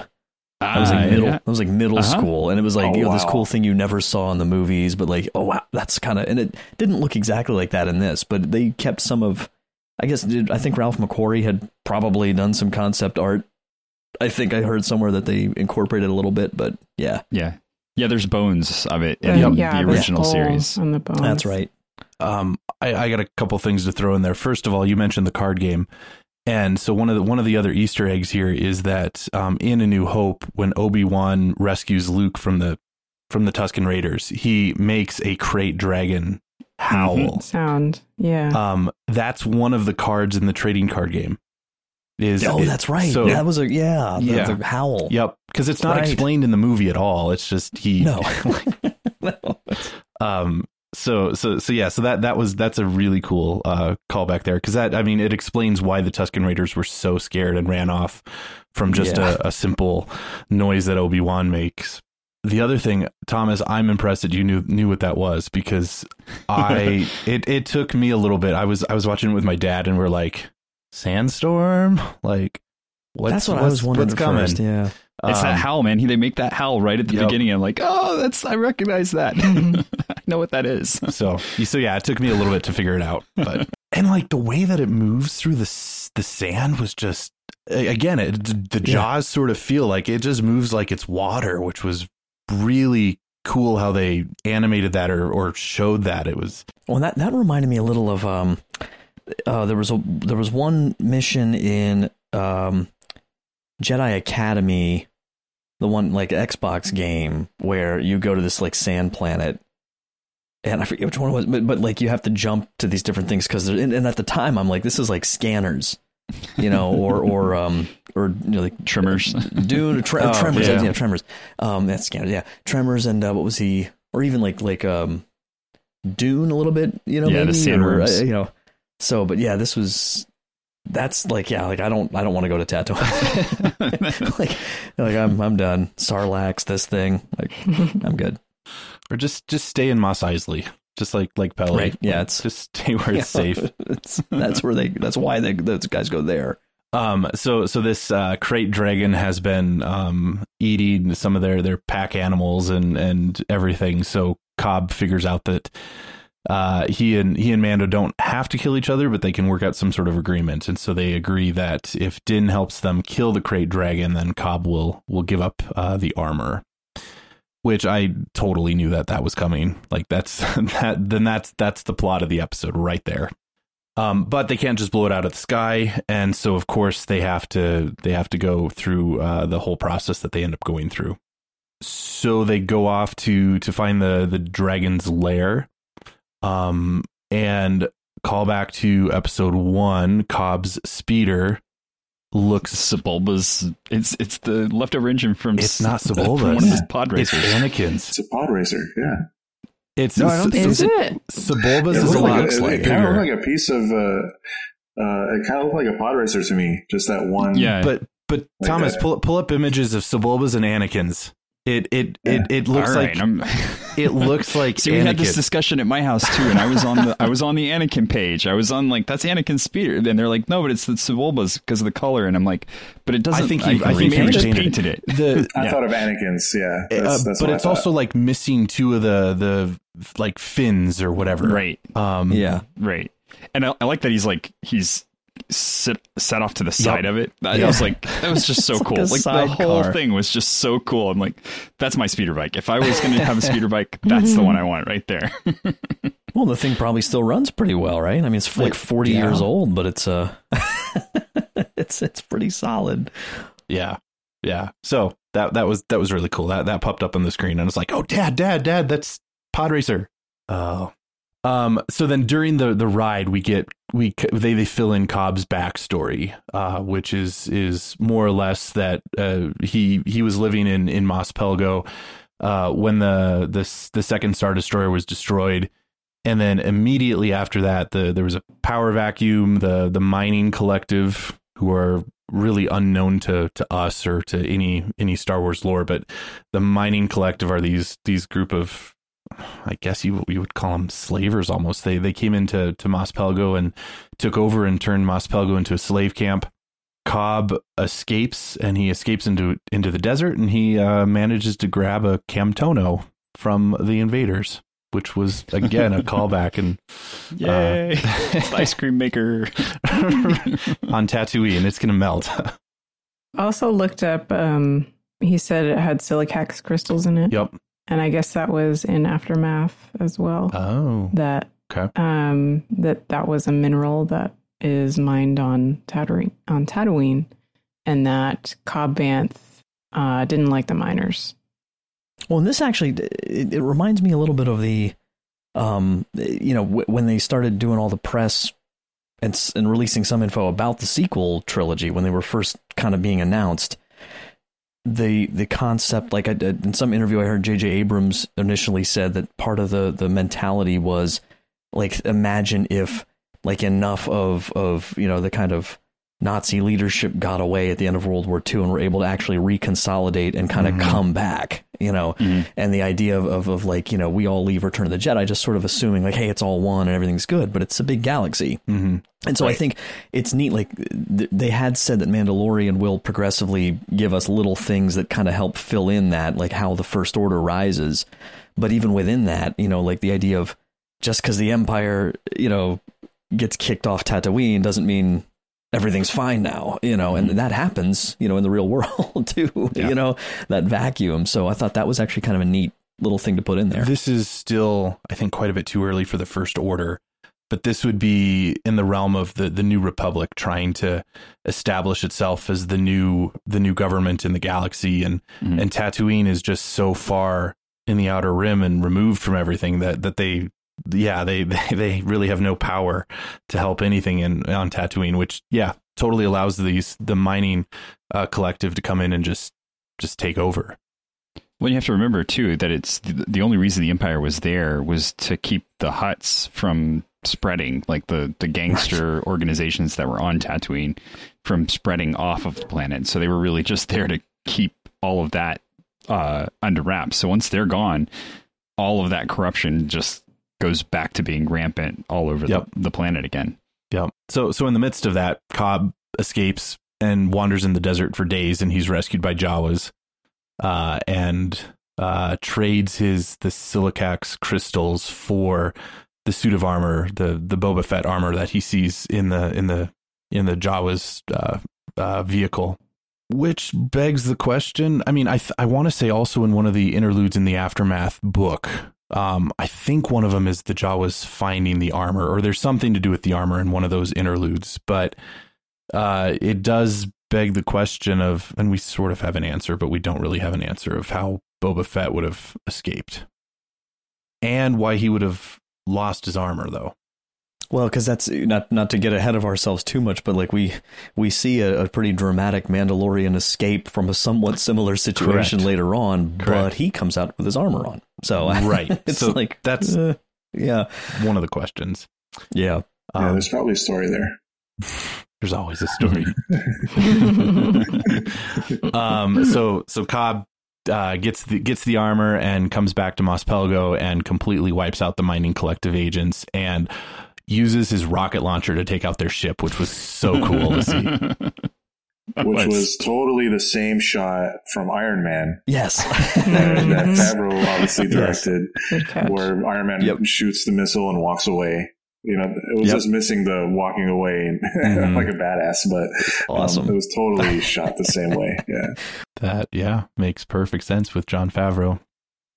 I was Ah, like middle. yeah. I was like middle Uh-huh. school, and it was like Oh, you know this cool thing you never saw in the movies, but like oh wow, that's kind of and it didn't look exactly like that in this, but they kept some of. I guess did, I think Ralph McQuarrie had probably done some concept art. I think I heard somewhere that they incorporated a little bit, but yeah, Yeah. Yeah, there's bones of it in The- the yeah, the original skull series. On the bones. that's right. Um, I, I got a couple things to throw in there. First of all, you mentioned the card game, and so one of the one of the other Easter eggs here is that um, in A New Hope, when Obi Wan rescues Luke from the from the Tusken Raiders, he makes a krayt dragon howl. Sound. Yeah. Um, that's one of the cards in the trading card game. Is Oh, it- that's right. So, that was a yeah, the, Yeah. the howl. Yep, because it's not Right. explained in the movie at all. It's just he. No. No. um. So so so yeah. So that that was that's a really cool uh callback there because that I mean it explains why the Tusken Raiders were so scared and ran off from just Yeah. a, a simple noise that Obi Wan makes. The other thing, Thomas, I'm impressed that you knew knew what that was because I it it took me a little bit. I was I was watching it with my dad and we're like sandstorm like. What's, That's what I was wondering what's coming? first. Yeah. It's that Um, howl, man. They make that howl right at the Yep. beginning. I'm like, oh, that's I recognize that. I know what that is. So, so yeah, it took me a little bit to figure it out, but and like the way that it moves through the the sand was just again, it the Yeah. jaws sort of feel like it just moves like it's water, which was really cool how they animated that or or showed that. It was Well, that that reminded me a little of um, uh, there was a there was one mission in um, Jedi Academy, the one like Xbox game where you go to this like sand planet, and I forget which one it was, but but like you have to jump to these different things because and, and at the time I'm like this is like scanners, you know, or or um or you know like Tremors, Dune, tre- Oh, Tremors, yeah. yeah. Tremors. Um, that's yeah, Tremors, and uh, what was he? Or even like like um, Dune a little bit, you know, Yeah, the maybe, or, uh, you know. So, but yeah, this was that's like yeah, like I don't I don't want to go to Tatooine. like like I'm I'm done. Sarlacc, this thing, like I'm good. or just just stay in Mos Eisley, just like like Peli. Right, yeah, it's- just stay where it's safe. It's- that's where they. That's why they, those guys go there. Um, so so this uh, krayt dragon has been um, eating some of their their pack animals and and everything. So Cobb figures out that uh, he and he and Mando don't have to kill each other, but they can work out some sort of agreement. And so they agree that if Din helps them kill the krayt dragon, then Cobb will will give up uh, the armor. Which I totally knew that that was coming. Like that's that. Then that's that's the plot of the episode right there. Um, but they can't just blow it out of the sky, and so of course they have to they have to go through uh, the whole process that they end up going through. So they go off to to find the the dragon's lair, um, and call back to episode one. Cobb's speeder looks Sebulba's. It's it's the leftover engine from. It's not from Sebulba's. One of his pod it's. Anakin's. It's a pod racer. Yeah. It's No, I don't think Is it? Sebulba's It is a lot like, it, like it kind of looked like a piece of. Uh, uh, it kind of looked like a pod racer to me. Just that one. Yeah, But but Like Thomas, that. pull pull up images of Sebulba's and Anakin's. It it it, it looks All right, like it looks like See, we had this discussion at my house too, and I was on the I was on the Anakin page. I was on like that's Anakin's speeder, and they're like, no, but it's the Sebulba's because of the color, and I'm like, but it doesn't. I think you, I, think maybe just painted, painted it. The, I Yeah. thought of Anakin's. Yeah, uh, that's, that's but what it's also like missing two of the the like fins or whatever. Right. Um, Yeah. Right. And I, I like that he's like he's sit, set off to the side of it. I Yeah. was like, that was just so It's like cool. Like, the whole sidecar. thing was just so cool. I'm like, that's my speeder bike. If I was going to have a speeder bike, that's the one I want right there. Well, the thing probably still runs pretty well, right? I mean, it's like 40 Yeah. years old, but it's uh it's it's pretty solid. Yeah. Yeah. So that that was that was really cool. That that popped up on the screen and I was like, "Oh, dad, dad, dad, that's Pod Racer." Oh. Um so then during the the ride we get we they they fill in Cobb's backstory, uh which is is more or less that uh he he was living in in Mos Pelgo uh when the the the second star destroyer was destroyed. And then immediately after that the there was a power vacuum the the mining collective who are really unknown to to us or to any any Star Wars lore but the mining collective are these these group of I guess you you would call them slavers almost they they came into to Mos Pelgo and took over and turned Mos Pelgo into a slave camp Cobb escapes and he escapes into into the desert and he uh, manages to grab a Camtono from the invaders which was again a callback and Yay. It's the ice cream maker. on Tatooine and it's gonna melt. Also looked up. Um, he said it had silicax crystals in it. yep. And I guess that was in aftermath as well. Oh. that Okay. um, that that was a mineral that is mined on Tatooine, on Tatooine, and that Cobb Vanth uh, didn't like the miners. Well, and this actually it, it reminds me a little bit of the um you know w- when they started doing all the press and and releasing some info about the sequel trilogy when they were first kind of being announced the the concept like I, in some interview I heard JJ Abrams initially said that part of the the mentality was like imagine if like enough of of you know the kind of Nazi leadership got away at the end of World War II and were able to actually reconsolidate and kind of Mhm. come back, you know. Mhm. And the idea of, of of like, you know, we all leave Return of the Jedi just sort of assuming like, hey, it's all one and everything's good, but it's a big galaxy. Mm-hmm. And so I think it's neat. Like th- they had said that Mandalorian will progressively give us little things that kind of help fill in that, like how the First Order rises. But even within that, you know, like the idea of just because the Empire, you know, gets kicked off Tatooine doesn't mean everything's fine now, you know, and that happens, you know, in the real world too, Yeah. you know, that vacuum. So I thought that was actually kind of a neat little thing to put in there. This is still, I think, quite a bit too early for the First Order, but this would be in the realm of the the New Republic trying to establish itself as the new the new government in the galaxy, and Mhm. and Tatooine is just so far in the outer rim and removed from everything that that they. Yeah, they, they they really have no power to help anything in on Tatooine, which yeah, totally allows these the mining uh, collective to come in and just just take over. Well, you have to remember too that it's the, the only reason the Empire was there was to keep the Hutts from spreading, like the the gangster organizations that were on Tatooine from spreading off of the planet. So they were really just there to keep all of that uh, under wraps. So once they're gone, all of that corruption just goes back to being rampant all over Yep. the, the planet again. Yeah. So so in the midst of that, Cobb escapes and wanders in the desert for days, and he's rescued by Jawas, uh, and uh, trades his the silicax crystals for the suit of armor, the the Boba Fett armor that he sees in the in the in the Jawas uh, uh, vehicle. Which begs the question. I mean, I th- I want to say also in one of the interludes in the aftermath book, um, I think one of them is the Jawas finding the armor, or there's something to do with the armor in one of those interludes. But uh, it does beg the question of, and we sort of have an answer, but we don't really have an answer of how Boba Fett would have escaped, and why he would have lost his armor, though. Well, because that's not not to get ahead of ourselves too much, but like we we see a, a pretty dramatic Mandalorian escape from a somewhat similar situation Correct. later on, but he comes out with his armor on. So Right. it's So like that's- uh, yeah, One of the questions. yeah. yeah, Um, there's probably a story there. there's always a story. um, so so Cobb uh, gets the gets the armor and comes back to Mos Pelgo and completely wipes out the mining collective agents and uses his rocket launcher to take out their ship, which was so cool to see. Which was totally the same shot from Iron Man. Yes. that, that Favreau obviously directed, Yes. where Iron Man Yep. shoots the missile and walks away. You know, it was Yep. just missing the walking away Mhm. like a badass, but um, Awesome. it was totally shot the same way. Yeah. That yeah makes perfect sense with Jon Favreau.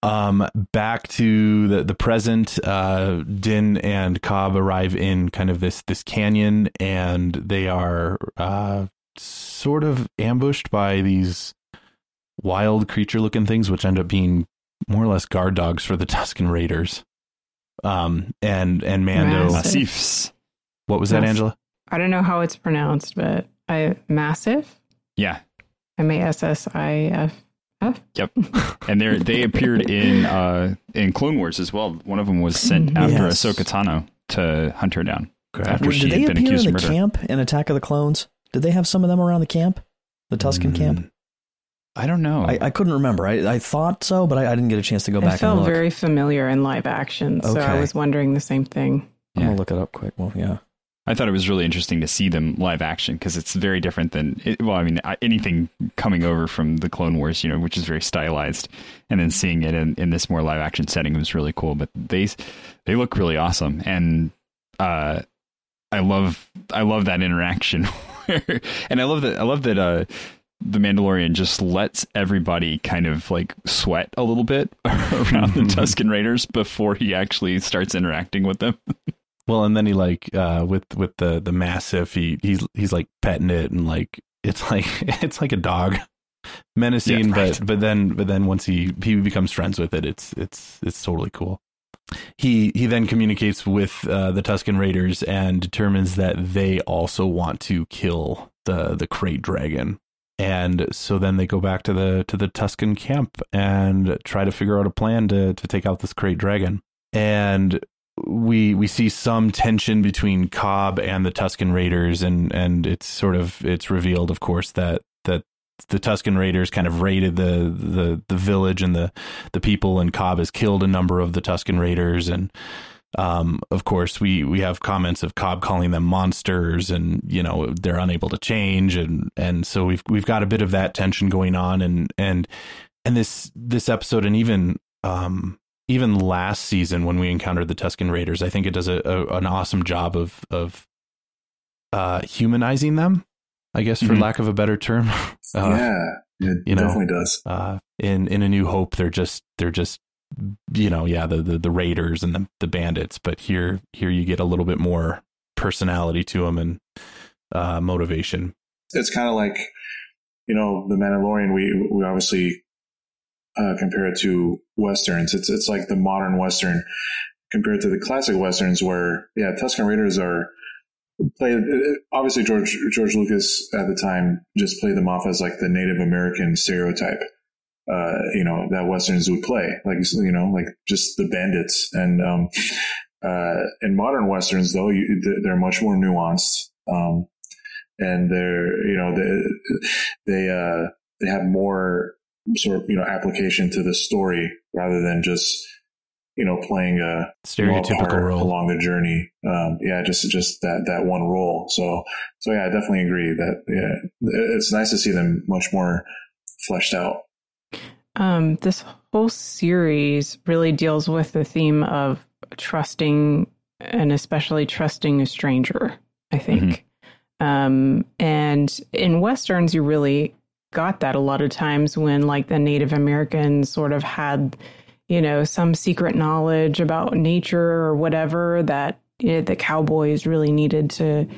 Um, back to the the present. Uh, Din and Cobb arrive in kind of this this canyon, and they are uh sort of ambushed by these wild creature looking things, which end up being more or less guard dogs for the Tusken Raiders. Um, and and Mando. Massive. Massiffs. What was that, Angela? I don't know how it's pronounced, but I massive. Yeah. M A S S I F F. Yep. And they they appeared in uh in Clone Wars as well. One of them was sent after Yes. Ahsoka Tano to hunt her down after Did she they had been appear in accused the of murder. camp in Attack of the Clones? Did they have some of them around the camp? The Tusken Mm, camp? I don't know. I, I couldn't remember. I, I thought so, but I, I didn't get a chance to go It back and felt look. very familiar in live action, so I was wondering the same thing. I'm gonna look it up quick. Well, yeah. I thought it was really interesting to see them live action because it's very different than it, well, I mean, anything coming over from the Clone Wars, you know, which is very stylized, and then seeing it in, in this more live action setting was really cool. But they they look really awesome, and uh, I love I love that interaction, where, and I love that I love that uh, the Mandalorian just lets everybody kind of like sweat a little bit around the Tusken Raiders before he actually starts interacting with them. Well, and then he like uh with with the the massiff he he's he's like petting it and like it's like it's like a dog menacing Yeah, right. but but then but then once he he becomes friends with it it's it's it's totally cool. He he then communicates with uh, the Tusken Raiders and determines that they also want to kill the the krayt dragon. And so then they go back to the to the Tusken camp and try to figure out a plan to to take out this krayt dragon. And we we see some tension between Cobb and the Tusken Raiders, and and it's sort of it's revealed, of course, that that the Tusken Raiders kind of raided the the the village and the the people, and Cobb has killed a number of the Tusken Raiders, and um, of course we we have comments of Cobb calling them monsters, and you know they're unable to change, and and so we've we've got a bit of that tension going on, and and and this this episode, and even um even last season when we encountered the Tusken Raiders, I think it does a, a an awesome job of of uh, humanizing them. I guess for Mhm. lack of a better term. Uh, yeah, it you know, definitely does. Uh, in in a New Hope, they're just they're just you know yeah the the, the raiders and the, the bandits, but here here you get a little bit more personality to them and uh, motivation. It's kind of like, you know, the Mandalorian. We we obviously uh, compare it to westerns. It's it's like the modern western compared to the classic westerns, where yeah, Tusken Raiders are played. Obviously, George George Lucas at the time just played them off as like the Native American stereotype. Uh, you know that westerns would play like you know like just the bandits and um, uh, in modern westerns though you, they're much more nuanced um, and they're you know they they uh, they have more sort of you know application to the story rather than just you know playing a Stereotypical role. along the journey. Um, yeah, just just that that one role. So so yeah, I definitely agree that yeah, it's nice to see them much more fleshed out. Um, this whole series really deals with the theme of trusting and especially trusting a stranger, I think. Um, and in Westerns, you really got that a lot of times when, like, the Native Americans sort of had, you know, some secret knowledge about nature or whatever that the cowboys really needed to,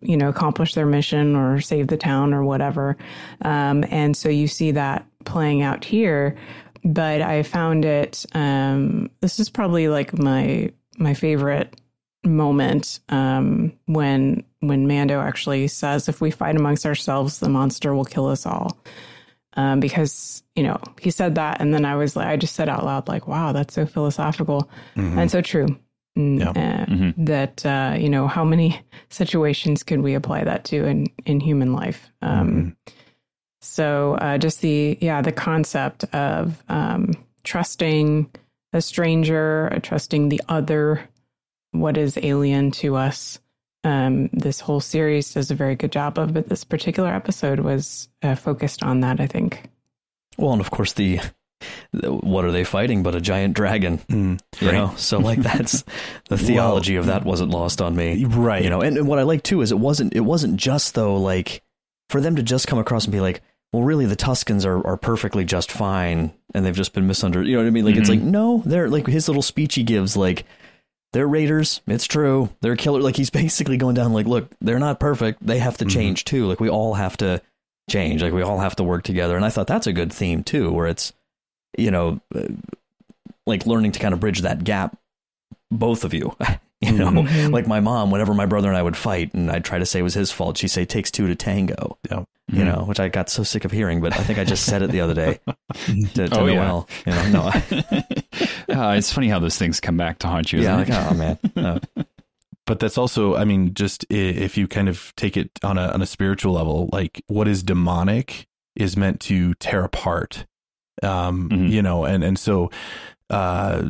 you know, accomplish their mission or save the town or whatever. Um, and so you see that playing out here. But I found it. Um, this is probably like my my favorite moment um, when when Mando actually says, "If we fight amongst ourselves, the monster will kill us all." Um, because you know he said that, and then I was like, I just said out loud, like, "Wow, that's so philosophical Mhm. and so true." Mm, Yeah. uh, Mhm. That uh, you know, how many situations could we apply that to in in human life? Um, So uh, just the yeah the concept of um, trusting a stranger, trusting the other, what is alien to us. Um, this whole series does a very good job of, but this particular episode was uh, focused on that. I think. Well, and of course the what are they fighting but a giant dragon mm, you right. know so like that's the theology well, of that wasn't lost on me right you know and, and, what i like too is it wasn't it wasn't just though like for them to just come across and be like well really the tuskens are, are perfectly just fine and they've just been misunderstood you know what i mean like mm-hmm. it's like no they're like his little speech he gives like they're raiders it's true they're killer like he's basically going down like look they're not perfect they have to mm-hmm. change too like we all have to change like we all have to work together and i thought that's a good theme too where it's you know, uh, like learning to kind of bridge that gap, both of you. you know, mm-hmm. like my mom, whenever my brother and I would fight and I'd try to say it was his fault, she'd say, takes two to tango. Yeah. Mm-hmm. You know, which I got so sick of hearing, but I think I just said it the other day to, to oh, Noel. Yeah. You know, no. Uh, it's funny how those things come back to haunt you. Yeah. Like, oh, man. No. but that's also, I mean, just if you kind of take it on a, on a spiritual level, like what is demonic is meant to tear apart um, mm-hmm. you know, and and so uh,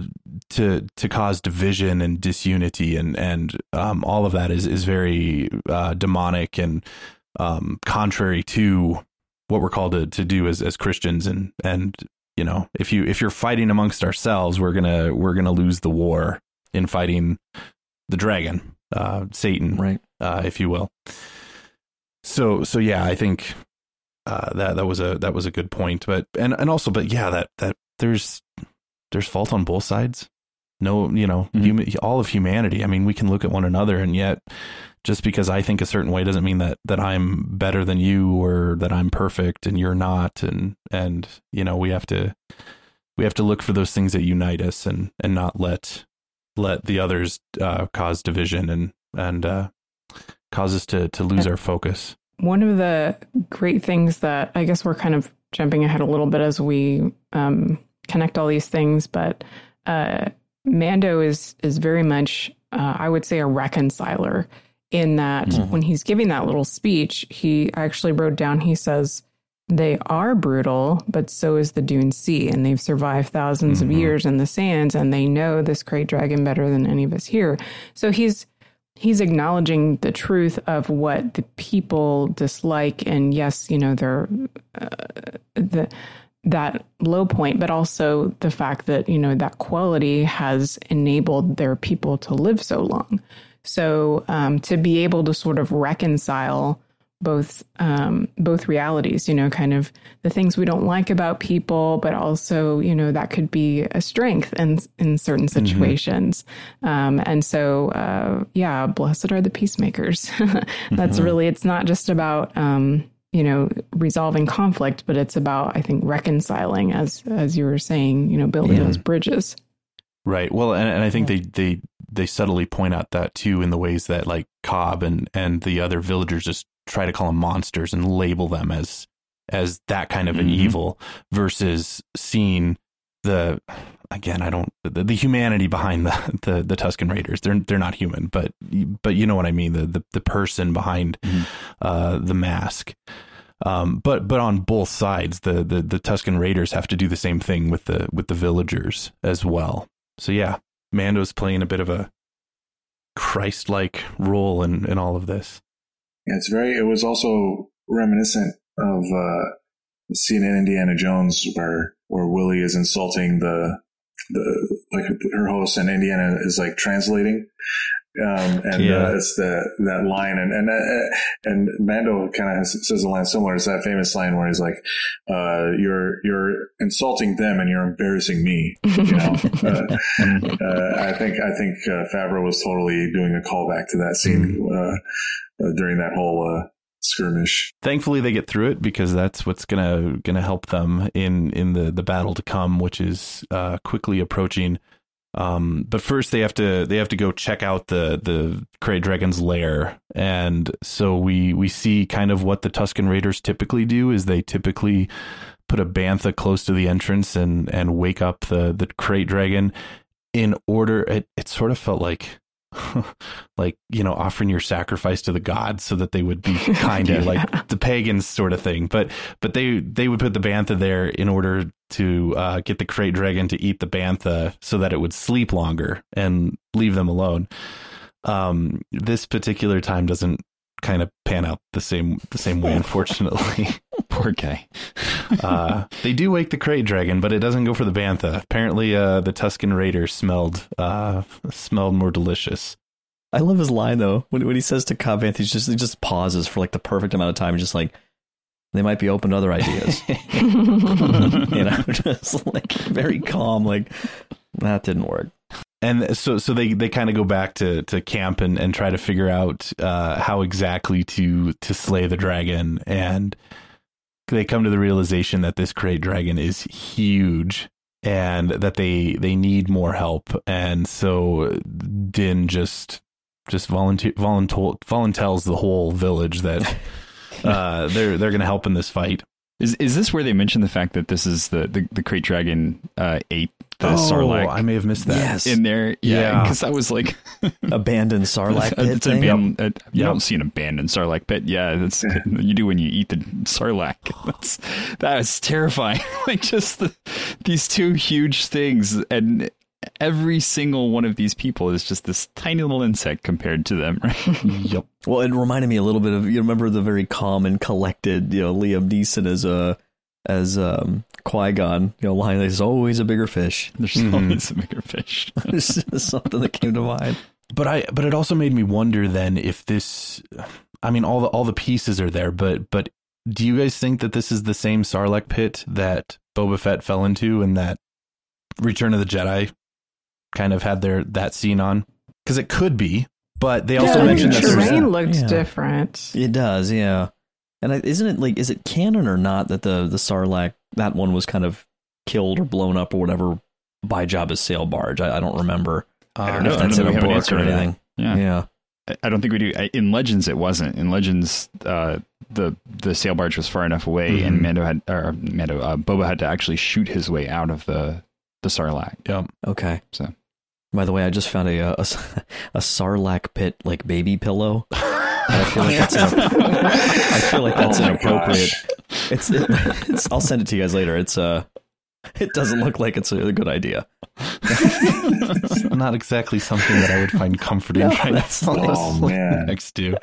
to to cause division and disunity and and um, all of that is is very uh, demonic and um, contrary to what we're called to, to do as as Christians and and you know if you if you're fighting amongst ourselves we're gonna we're gonna lose the war in fighting the dragon uh, Satan right uh, if you will so so yeah I think uh, that that was a that was a good point. But and and also, but yeah, that that there's there's fault on both sides. No, you know, mm-hmm. human, all of humanity. I mean, we can look at one another, and yet, just because I think a certain way doesn't mean that that I'm better than you or that I'm perfect and you're not. And and you know, we have to we have to look for those things that unite us and and not let let the others uh, cause division and and uh, cause us to to lose our focus. One of the great things that I guess we're kind of jumping ahead a little bit as we um, connect all these things, but uh, Mando is is very much, uh, I would say, a reconciler in that mm-hmm. when he's giving that little speech, he actually wrote down. He says, "They are brutal, but so is the Dune Sea, and they've survived 1000s mm-hmm. of years in the sands, and they know this krayt dragon better than any of us here." So he's he's acknowledging the truth of what the people dislike and yes you know they're uh, the that low point but also the fact that you know that quality has enabled their people to live so long so um, to be able to sort of reconcile both um, both realities. You know, kind of the things we don't like about people, but also you know that could be a strength in in certain mm-hmm. situations. Mm-hmm. Um, and so, uh, yeah, blessed are the peacemakers. That's mm-hmm. really it's not just about. Um, you know, resolving conflict, but it's about, I think, reconciling, as as you were saying, you know, building yeah. those bridges. Right. Well, and, and I think they they they subtly point out that too in the ways that like Cobb and and the other villagers just try to call them monsters and label them as as that kind of an mm-hmm. evil versus seeing the again I don't the, the, humanity behind the, the the Tusken Raiders they're they're not human but but you know what I mean the the, the person behind mm-hmm. uh, the mask um, but but on both sides the, the the Tusken Raiders have to do the same thing with the with the villagers as well so yeah Mando's playing a bit of a Christ like role in in all of this yeah, it's very. It was also reminiscent of uh, the scene in Indiana Jones where where Willie is insulting the the like her host, and Indiana is like translating. Um, and yeah. uh, it's the that line, and and uh, and Mando kind of says a line similar. It's that famous line where he's like, uh, "You're you're insulting them, and you're embarrassing me." You know, uh, uh, I think I think uh, Favreau was totally doing a callback to that scene mm-hmm uh, during that whole uh, skirmish. Thankfully, they get through it because that's what's gonna gonna help them in in the the battle to come, which is uh, quickly approaching. Um, but first, they have to they have to go check out the the krayt dragon's lair, and so we we see kind of what the Tusken Raiders typically do is they typically put a bantha close to the entrance and and wake up the the krayt dragon in order. It it sort of felt like like you know offering your sacrifice to the gods so that they would be kind to you, like the pagans sort of thing. But but they they would put the bantha there in order to uh, get the krayt dragon to eat the bantha so that it would sleep longer and leave them alone. Um, this particular time doesn't kind of pan out the same the same way, unfortunately. Poor guy. uh, they do wake the krayt dragon, but it doesn't go for the bantha. Apparently, uh, the Tusken Raider smelled uh, smelled more delicious. I love his line though when when he says to Cobb Vanth, he just he just pauses for like the perfect amount of time, just like they might be open to other ideas. you know, just like very calm, like that didn't work and so so they they kind of go back to to camp and and try to figure out uh, how exactly to to slay the dragon and they come to the realization that this krayt dragon is huge and that they they need more help. And so din just just volunteer volunteer volunteers the whole village that uh, they're they're going to help in this fight is is this where they mention the fact that this is the the, the krayt dragon uh, ate the oh, Sarlacc? I may have missed that. Yes. in there, yeah, because Yeah. I was like abandoned Sarlacc pit it's thing. aban- uh, you Yep. don't see an abandoned Sarlacc pit. Yeah, that's you do when you eat the Sarlacc. That's that is terrifying. like just the, these two huge things, and every single one of these people is just this tiny little insect compared to them. Right? yep. Well, it reminded me a little bit of you remember the very calm and collected, you know, Liam Neeson as a as um Qui Gon, you know, line there's always a bigger fish. There's Mhm. always a bigger fish. It's just something that came to mind. But I but it also made me wonder then if this I mean all the all the pieces are there, but but do you guys think that this is the same Sarlacc pit that Boba Fett fell into and that Return of the Jedi kind of had their that scene on? Because it could be, but they also yeah, mentioned the that terrain looked Yeah. different. It does, yeah. And isn't it like is it canon or not that the the Sarlacc that one was kind of killed or blown up or whatever by Jabba's sail barge? I, I don't remember. uh, I don't know. if that's in a we have an answer or to anything. Yeah. Yeah. I- I don't think we do. In Legends, it wasn't. In Legends, uh, the the sail barge was far enough away, and Mhm. Mando had or Mando uh, Boba had to actually shoot his way out of the the Sarlacc. Yep. Okay. So By the way, I just found a a, a Sarlacc pit like baby pillow. I feel like that's in, I feel like that's Oh inappropriate. gosh. It's, it, it's I'll send it to you guys later. It's uh it doesn't look like it's a good idea. It's not exactly something that I would find comforting No, right now. that's- Oh, man. next to.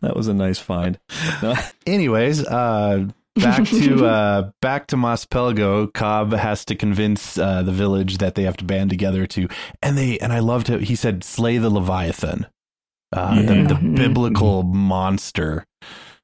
That was a nice find. No, Anyways, uh, back to uh, back to Mos Pelgo. Cobb has to convince uh, the village that they have to band together to, and they and I loved it. He said, "Slay the Leviathan." Uh, Yeah. the, the Mhm. biblical monster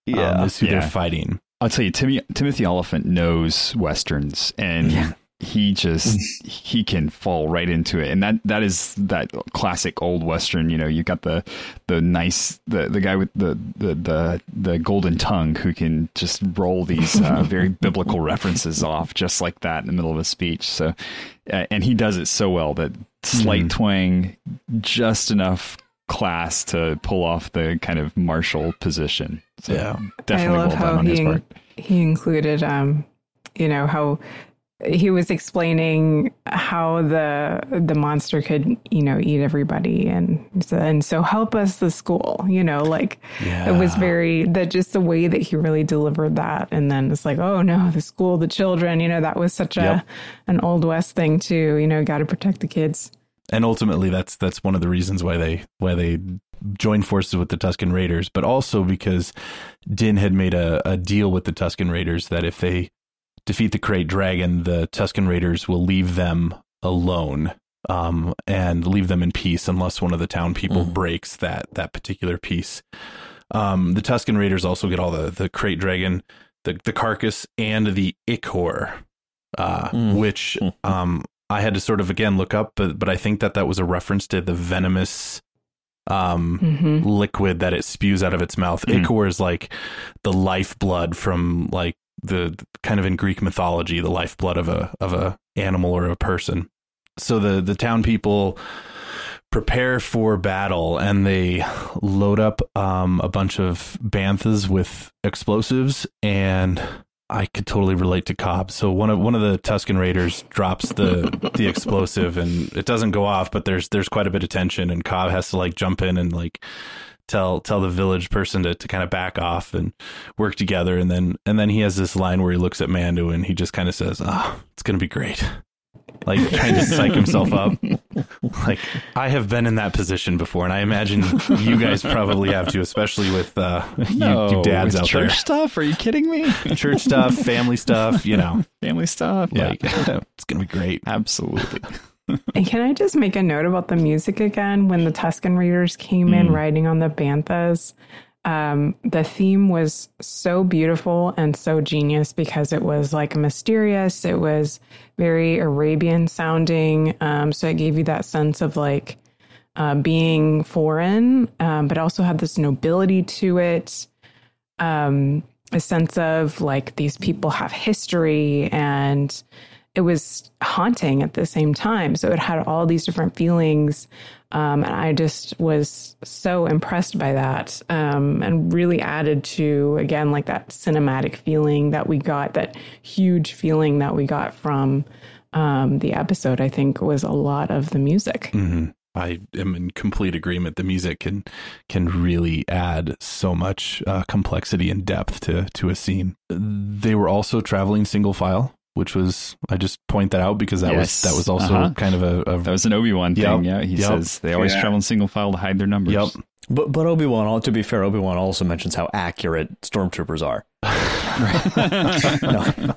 yeah. um, is who Yeah. they're fighting. I'll tell you, Timmy, Timothy Olyphant knows westerns, and Yeah. He just he can fall right into it, and that that is that classic old western. You know, you got the the nice the the guy with the the the, the golden tongue who can just roll these uh, very biblical references off just like that in the middle of a speech. So, uh, and he does it so well that slight Mhm. twang, just enough class to pull off the kind of marshal position. So Yeah. definitely I love well how done on his he part. he included, um, you know how he was explaining how the the monster could you know eat everybody and so, and so help us the school you know like it was very that just the way that he really delivered that. And then it's like oh no the school the children you know that was such a an old west thing too you know got to protect the kids. And ultimately that's that's one of the reasons why they why they joined forces with the Tusken Raiders, but also because Din had made a, a deal with the Tusken Raiders that if they defeat the Krayt Dragon, the Tusken Raiders will leave them alone um, and leave them in peace unless one of the town people Mhm. breaks that that particular piece. Um, the Tusken Raiders also get all the the Krayt Dragon, the the carcass, and the Ichor, uh, Mm. which um, I had to sort of again look up, but but I think that that was a reference to the venomous um hmm liquid that it spews out of its mouth. Mm. Ichor is like the lifeblood from like the kind of in Greek mythology, the lifeblood of a of a animal or a person. So the the town people prepare for battle and they load up um, a bunch of banthas with explosives and I could totally relate to Cobb. So one of one of the Tusken Raiders drops the the explosive and it doesn't go off, but there's there's quite a bit of tension and Cobb has to like jump in and like tell tell the village person to, to kind of back off and work together and then and then he has this line where he looks at Mando and he just kind of says, "Oh, it's going to be great." Like trying to psych himself up. Like I have been in that position before and I imagine you guys probably have to, especially with uh you, No, you dads out church there. Church stuff? Are you kidding me? Church stuff, family stuff, you know. Family stuff. Yeah, Like it's going to be great. absolutely. And can I just make a note about the music again? When the Tusken Raiders came in Mm. riding on the Banthas, um, the theme was so beautiful and so genius because it was like mysterious. It was very Arabian sounding. Um, so it gave you that sense of like uh, being foreign, um, but also had this nobility to it. Um, a sense of like these people have history and it was haunting at the same time. So it had all these different feelings. Um, and I just was so impressed by that um, and really added to, again, like that cinematic feeling that we got, that huge feeling that we got from um, the episode, I think was a lot of the music. hmm I am in complete agreement. The music can can really add so much uh, complexity and depth to to a scene. They were also traveling single file, which was I just point that out because that Yes. was that was also Uh-huh. kind of a, a That was an Obi Wan Yep. thing. Yeah, he Yep. says they always Yeah. travel in single file to hide their numbers. yep. But but Obi Wan, to be fair, Obi Wan also mentions how accurate stormtroopers are. no,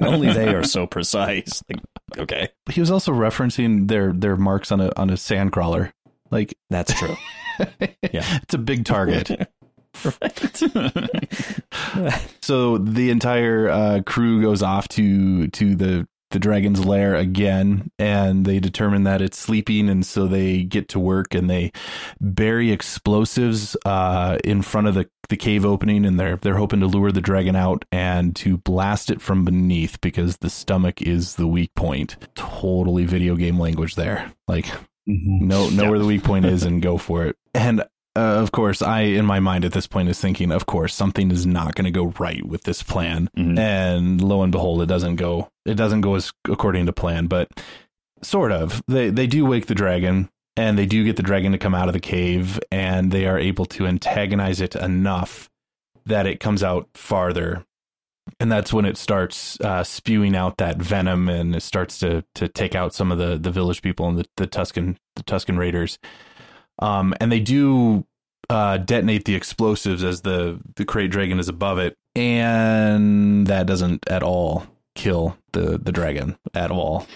only they are so precise. Like, okay, He was also referencing their their marks on a on a sandcrawler. Like that's true. Yeah. it's a big target. so the entire uh, crew goes off to to the the dragon's lair again and they determine that it's sleeping and so they get to work and they bury explosives uh, in front of the, the cave opening and they're they're hoping to lure the dragon out and to blast it from beneath because the stomach is the weak point. Totally video game language there. Like know know where the weak point is and go for it. And uh, of course, I in my mind at this point is thinking, of course, something is not going to go right with this plan. Mhm. And lo and behold, it doesn't go. It doesn't go as according to plan, but sort of. They they do wake the dragon. And they do get the dragon to come out of the cave, and they are able to antagonize it enough that it comes out farther and that's when it starts uh, spewing out that venom and it starts to to take out some of the the village people and the, the Tusken the Tusken raiders. Um, and they do uh, detonate the explosives as the the krayt dragon is above it, and that doesn't at all kill the the dragon at all.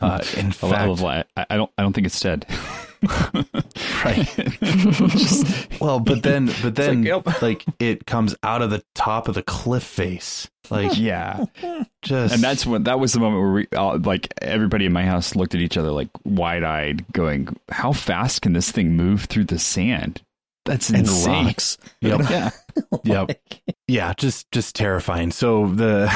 Uh, in fact. I, I don't. I don't think it's dead. right. Just- well, but then but then like, yep. like it comes out of the top of the cliff face, like yeah, just and that's when that was the moment where we all, like everybody in my house looked at each other like wide eyed, going, "How fast can this thing move through the sand?" That's and insane. rocks. Yep. Yeah. Yep. Yeah, just just terrifying. So the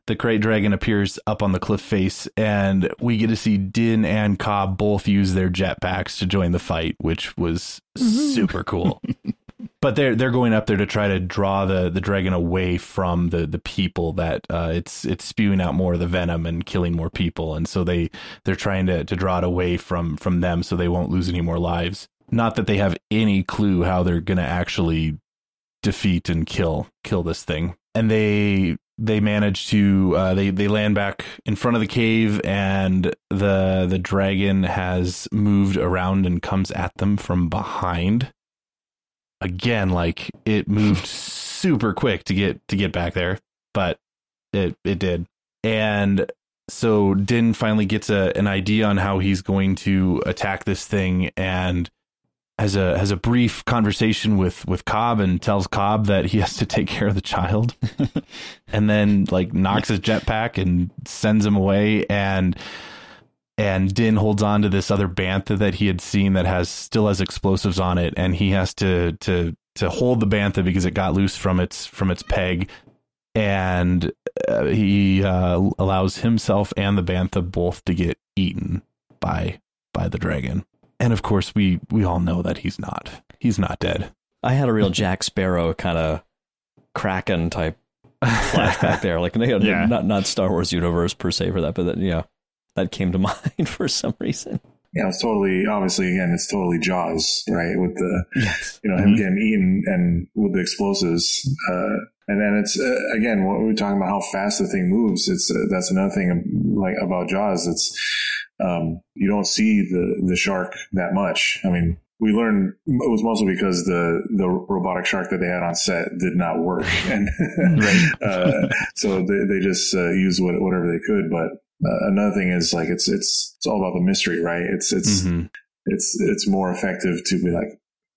the krayt dragon appears up on the cliff face, and we get to see Din and Cobb both use their jetpacks to join the fight, which was super cool. but they're they're going up there to try to draw the the dragon away from the the people that uh, it's it's spewing out more of the venom and killing more people, and so they they're trying to to draw it away from from them so they won't lose any more lives. Not that they have any clue how they're going to actually defeat and kill kill this thing. And they they manage to uh, they they land back in front of the cave and the the dragon has moved around and comes at them from behind. Again like it moved super quick to get to get back there but it it did. And so Din finally gets a an idea on how he's going to attack this thing and has a has a brief conversation with with Cobb and tells Cobb that he has to take care of the child, and then like knocks his jetpack and sends him away. And and Din holds on to this other bantha that he had seen that has still has explosives on it, and he has to to to hold the bantha because it got loose from its from its peg, and uh, he uh, allows himself and the bantha both to get eaten by by the dragon. And of course, we we all know that he's not. He's not dead. I had a real Jack Sparrow kind of Kraken type flashback there. Like Yeah. not not Star Wars universe per se for that, but that, yeah, that came to mind for some reason. Yeah, it's totally obviously again, it's totally Jaws, right? With the Yes. you know him getting eaten and with the explosives, uh, and then it's uh, again what we are talking about how fast the thing moves. It's uh, that's another thing like about Jaws. It's um, you don't see the the shark that much. I mean, we learned it was mostly because the the robotic shark that they had on set did not work, and uh, so they they just uh, used what, whatever they could. But uh, another thing is like it's it's it's all about the mystery, right? It's it's Mhm. it's it's more effective to be like,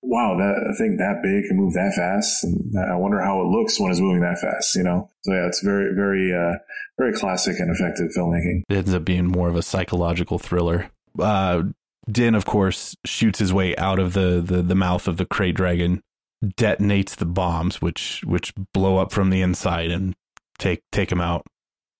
wow, that thing that big can move that fast, and I wonder how it looks when it's moving that fast. You know, so yeah, it's very very uh, very classic and effective filmmaking. It ends up being more of a psychological thriller. Uh, Din, of course, shoots his way out of the, the, the mouth of the Krayt Dragon, detonates the bombs, which which blow up from the inside and take take him out.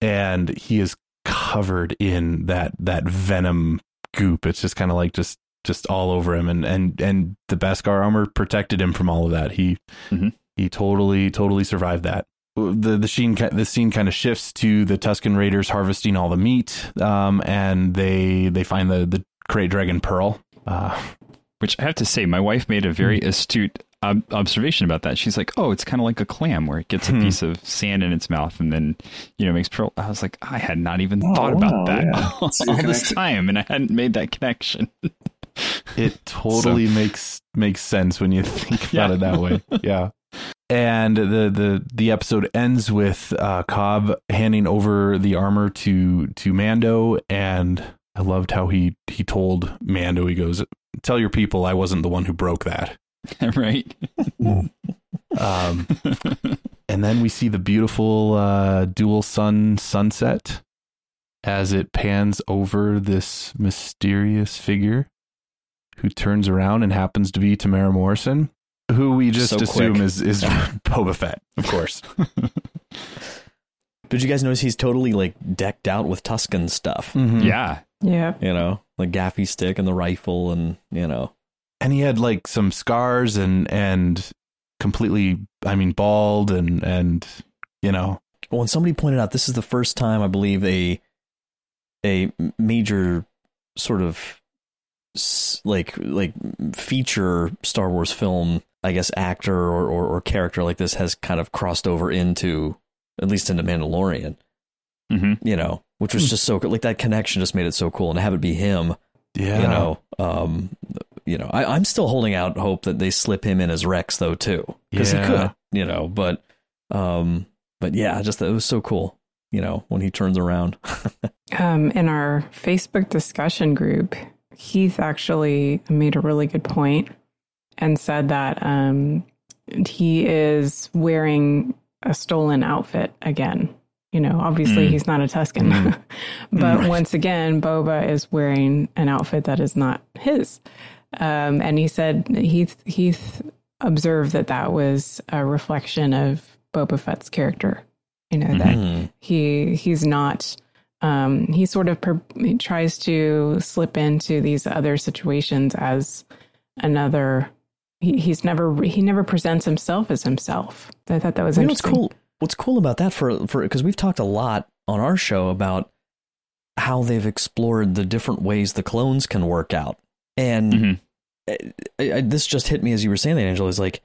And he is covered in that that venom goop. It's just kind of like just just all over him, and and and the Beskar armor protected him from all of that. He Mhm. he totally totally survived that. The the scene the scene kind of shifts to the Tusken Raiders harvesting all the meat, um, and they they find the the Krayt Dragon pearl. Uh, Which I have to say, my wife made a very astute ob- observation about that. She's like, "Oh, it's kind of like a clam, where it gets a Hmm. piece of sand in its mouth and then, you know, makes pearl." I was like, I had not even Oh, thought wow, about that yeah. all, So you this time, and I hadn't made that connection. it totally makes makes sense when you think about Yeah. it that way. Yeah. And the the the episode ends with uh, Cobb handing over the armor to to Mando, and I loved how he he told Mando he goes, "Tell your people I wasn't the one who broke that." right? Um, and then we see the beautiful uh, dual sun sunset as it pans over this mysterious figure who turns around and happens to be Temuera Morrison, who we just So assume quick. is is Boba Fett, of course. Did you guys notice he's totally like decked out with Tusken stuff? Mhm. Yeah, Yeah. You know, the gaffi stick and the rifle, and you know, and he had like some scars and and completely, I mean, bald and and you know, Well, and somebody pointed out this is the first time I believe a a major sort of s- like like feature Star Wars film, I guess, actor or, or, or character like this has kind of crossed over into at least into Mandalorian. hmm You know, which was just so cool. Like that connection just made it so cool, and to have it be him. yeah, You know, um, you know, I, I'm still holding out hope that they slip him in as Rex though too, because Yeah. he could. You know, but um, but yeah, just it was so cool. You know, when he turns around. Um, in our Facebook discussion group, Heath actually made a really good point and said that um, he is wearing a stolen outfit again. You know, obviously Mm. he's not a Tusken, Mm. but Right. once again, Boba is wearing an outfit that is not his. Um, and he said Heath Heath observed that that was a reflection of Boba Fett's character. You know that Mhm. he he's not um he sort of per, he tries to slip into these other situations as another he, he's never he never presents himself as himself i thought that was You know what's interesting cool? What's cool about that for for because we've talked a lot on our show about how they've explored the different ways the clones can work out, and Mhm. I, I, this just hit me as you were saying that, Angela. Is like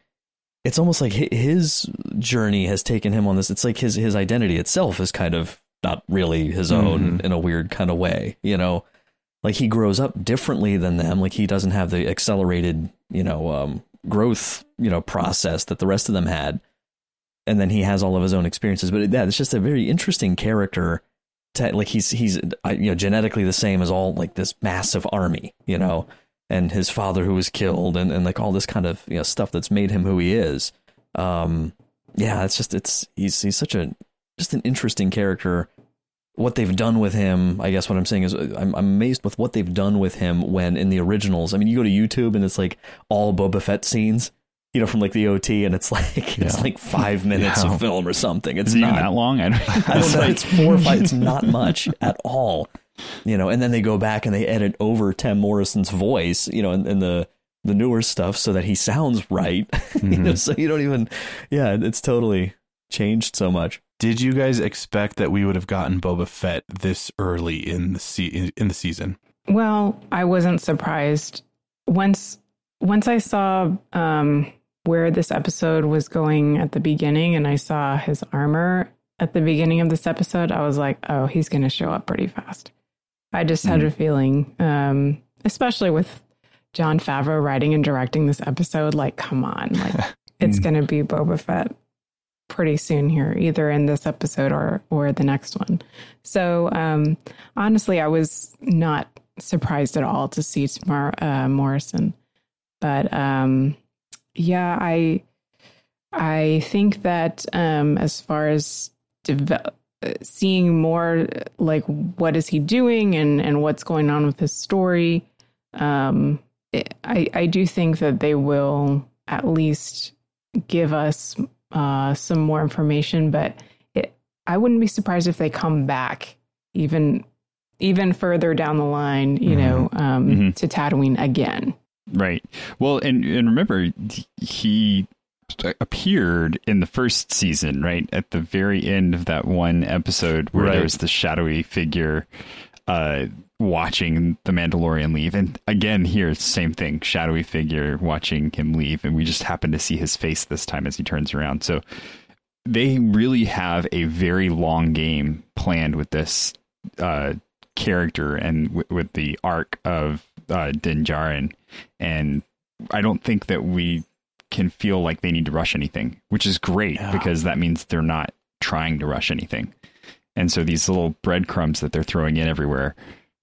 it's almost like his journey has taken him on this. It's like his his identity itself is kind of not really his own Mhm. in a weird kind of way, you know. Like he grows up differently than them. Like he doesn't have the accelerated, you know, um, growth, you know, process that the rest of them had and then he has all of his own experiences. But yeah, it's just a very interesting character. To, like he's he's you know genetically the same as all like this massive army, you know, and his father who was killed, and, and like all this kind of you know stuff that's made him who he is. Um, yeah, it's just it's he's he's such a just an interesting character. What they've done with him, I guess what I'm saying is uh, I'm, I'm amazed with what they've done with him when in the originals. I mean, you go to YouTube and it's like all Boba Fett scenes, you know, from like the OT, and it's like it's Yeah. like five minutes Yeah. of film or something. It's Is it even not that long? I don't, I don't know. It's four or five. It's not much at all, you know. And then they go back and they edit over Tim Morrison's voice, you know, in, in the the newer stuff, so that he sounds right. you know, Mhm. so you don't even. Yeah, it's totally changed so much. Did you guys expect that we would have gotten Boba Fett this early in the se- in the season? Well, I wasn't surprised once once I saw um, where this episode was going at the beginning, and I saw his armor at the beginning of this episode. I was like, oh, he's going to show up pretty fast. I just had Mm-hmm. a feeling, um, especially with Jon Favreau writing and directing this episode. Like, come on, like it's going to be Boba Fett pretty soon here, either in this episode or or the next one. So um, honestly, I was not surprised at all to see Temuera uh, Morrison, but um, yeah, I I think that um, as far as develop, seeing more like what is he doing and and what's going on with his story, um, I I do think that they will at least give us uh, some more information, but it, I wouldn't be surprised if they come back even even further down the line, you know, um, Mhm. to Tatooine again. Right. Well, and and remember, he appeared in the first season, right at the very end of that one episode where Right. there was the shadowy figure uh, watching the Mandalorian leave, and again here, same thing, shadowy figure watching him leave, and we just happen to see his face this time as he turns around. So they really have a very long game planned with this uh, character and w- with the arc of uh, Din Djarin. And I don't think that we can feel like they need to rush anything, which is great because that means they're not trying to rush anything. And so these little breadcrumbs that they're throwing in everywhere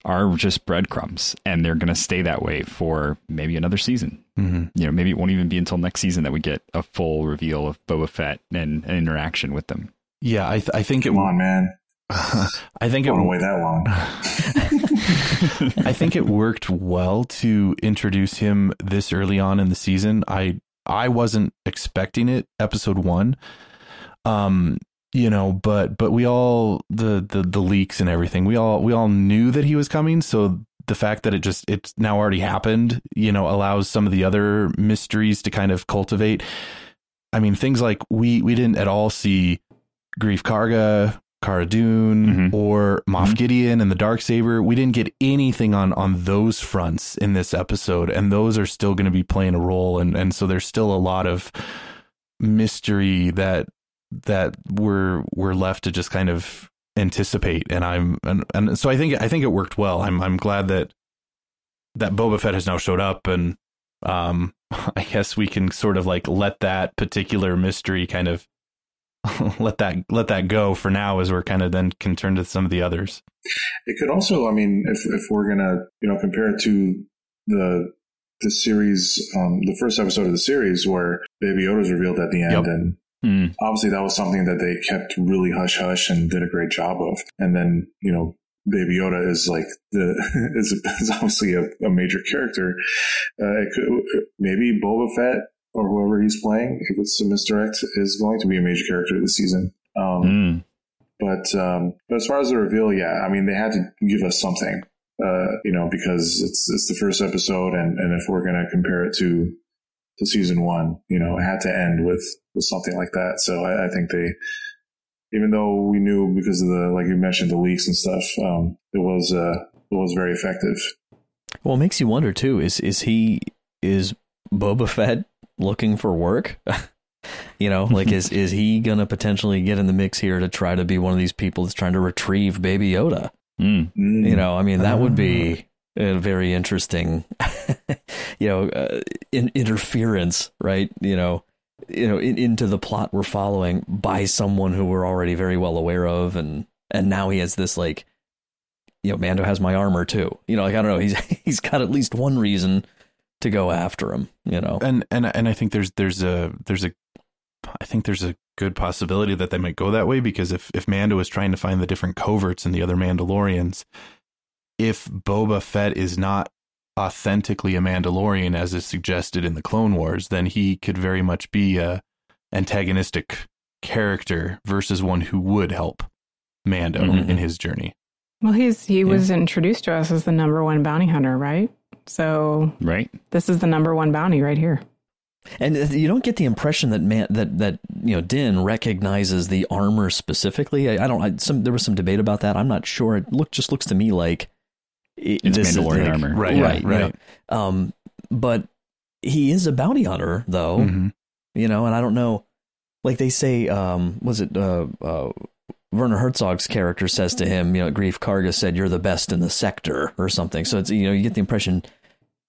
are just breadcrumbs, and they're going to stay that way for maybe another season. Mhm. You know, maybe it won't even be until next season that we get a full reveal of Boba Fett and an interaction with them. Yeah, I th- I think Come it. on, man. I think it. Don't wait that long. I think it worked well to introduce him this early on in the season. I I wasn't expecting it episode 1. Um you know, but but we all the the the leaks and everything. We all we all knew that he was coming, so the fact that it just it's now already happened, you know, allows some of the other mysteries to kind of cultivate. I mean, things like we we didn't at all see Greef Karga, Cara Dune, mm-hmm. or Moff mm-hmm. Gideon and the Dark Saber. We didn't get anything on on those fronts in this episode, and those are still going to be playing a role, and and so there's still a lot of mystery that that we're we're left to just kind of anticipate. And I'm and, and so I think I think it worked well. I'm I'm glad that that Boba Fett has now showed up and um I guess we can sort of like let that particular mystery kind of let that let that go for now as we're kind of then can turn to some of the others. It could also, I mean, if if we're gonna, you know, compare it to the the series, um, the first episode of the series where Baby Yoda is revealed at the end, Yep. and Mm. obviously that was something that they kept really hush hush and did a great job of. And then, you know, Baby Yoda is like the is, is obviously a, a major character. Uh, it could, maybe Boba Fett or whoever he's playing, if it's a misdirect, is going to be a major character this season. Um, Mm. but um, but as far as the reveal, yeah, I mean they had to give us something, uh, you know, because it's it's the first episode, and and if we're gonna compare it to to season one, you know, it had to end with with something like that. So I, I think they, even though we knew because of the like you mentioned the leaks and stuff, um, it was uh, it was very effective. Well, it makes you wonder too. Is is he is Boba Fett looking for work? you know, like is is he gonna potentially get in the mix here to try to be one of these people that's trying to retrieve Baby Yoda? Mm. You know, I mean, that would be very interesting, you know, uh, in, interference, right? You know, you know, in, into the plot we're following by someone who we're already very well aware of, and and now he has this like, you know, Mando has my armor too. You know, like I don't know, he's he's got at least one reason to go after him. You know, and and and I think there's there's a there's a I think there's a good possibility that they might go that way because if if Mando is trying to find the different coverts and the other Mandalorians, if Boba Fett is not authentically a Mandalorian as is suggested in the Clone Wars, then he could very much be a antagonistic character versus one who would help Mando Mhm. in his journey. Well, he's he was introduced to us as the number one bounty hunter, right? So Right. this is the number one bounty right here. And you don't get the impression that man that that you know Din recognizes the armor specifically. I, I don't. I, some there was some debate about that. I'm not sure. It look just looks to me like it, It's this is Mandalorian like- armor. Right, right, right. you know. Um, but he is a bounty hunter, though. Mhm. You know, and I don't know. Like they say, um, was it uh, uh, Werner Herzog's character says to him, you know, Greef Karga said, "You're the best in the sector" or something. So it's you know, you get the impression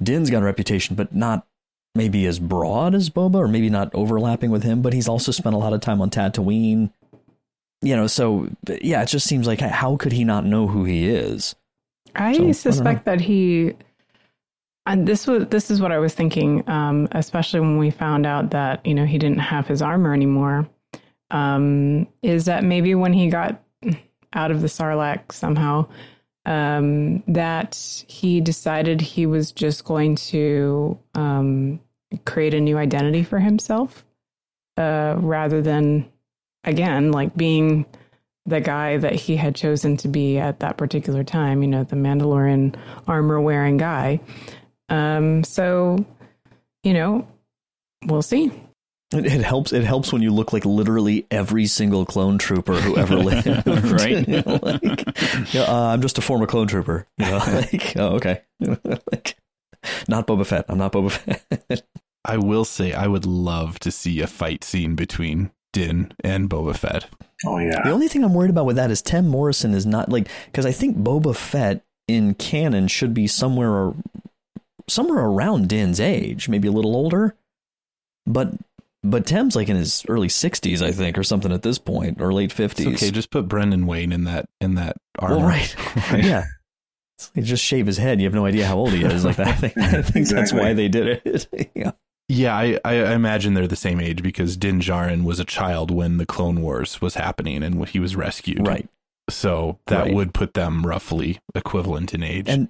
Din's got a reputation, but not maybe as broad as Boba, or maybe not overlapping with him. But he's also spent a lot of time on Tatooine. You know, so yeah, it just seems like how could he not know who he is? I So, I suspect that he, and this was this is what I was thinking, um, especially when we found out that you know he didn't have his armor anymore. Um, is that maybe when he got out of the Sarlacc somehow, um, that he decided he was just going to um, create a new identity for himself, uh, rather than again like being the guy that he had chosen to be at that particular time, you know, the Mandalorian armor wearing guy. Um, so, you know, we'll see. It, it helps. It helps when you look like literally every single clone trooper who ever lived. Right. You know, like, yeah, uh, I'm just a former clone trooper. You know, like, oh, okay. like, not Boba Fett. I'm not Boba Fett. I will say I would love to see a fight scene between Din and Boba Fett. Oh yeah. The only thing I'm worried about with that is Tim Morrison is not like because I think Boba Fett in canon should be somewhere ar- somewhere around Din's age, maybe a little older, but but Tim's like in his early 60s, I think, or something at this point, or late 50s. It's okay, just put Brendan Wayne in that in that armor. Well, right. yeah. You just shave his head. You have no idea how old he is. Like that. I think, I think that's why they did it. yeah. Yeah, I, I imagine they're the same age because Din Djarin was a child when the Clone Wars was happening and he was rescued. Right. So that Right. would put them roughly equivalent in age. And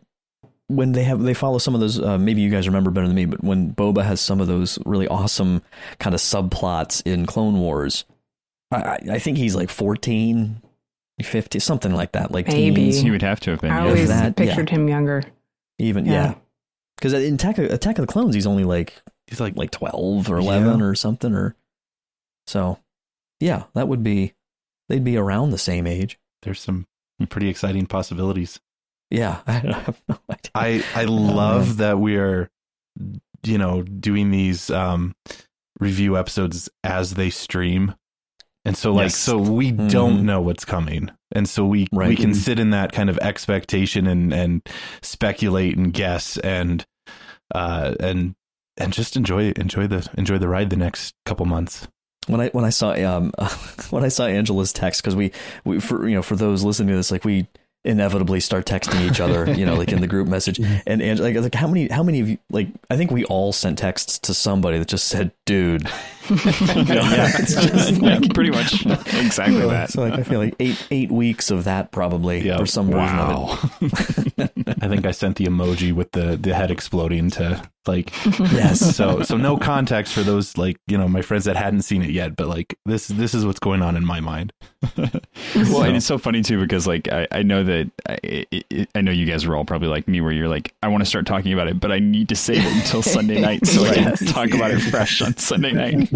when they have they follow some of those uh, maybe you guys remember better than me but when boba has some of those really awesome kind of subplots in clone wars i, I- I think he's like 14 50 something like that like Maybe. teens He would have to have been. I yeah. always that, pictured him younger. even Yeah. yeah because in attack of, attack of the clones he's only like he's like like 12 or 11 or something or so yeah that would be they'd be around the same age there's some pretty exciting possibilities. yeah i have no idea I I love that we are you know doing these um review episodes as they stream. And so like Yes. so we Mhm. don't know what's coming. And so we we can sit in that kind of expectation and and speculate and guess and uh and and just enjoy enjoy the enjoy the ride the next couple months. when I when I saw um when I saw Angela's text because we we for you know for those listening to this like we inevitably start texting each other you know like in the group message and Angela like, like how many how many of you like I think we all sent texts to somebody that just said dude. Yeah, it's just Yeah, like- pretty much exactly that. so like I feel like eight eight weeks of that probably Yeah. for some version of it I think I sent the emoji with the the head exploding to like yes. so so no context for those like you know my friends that hadn't seen it yet but like this this is what's going on in my mind. Well, and it's so funny too because like I, I know that I, it, I know you guys are all probably like me where you're like I want to start talking about it, but I need to save it until Sunday night so I can talk about it fresh on Sunday night.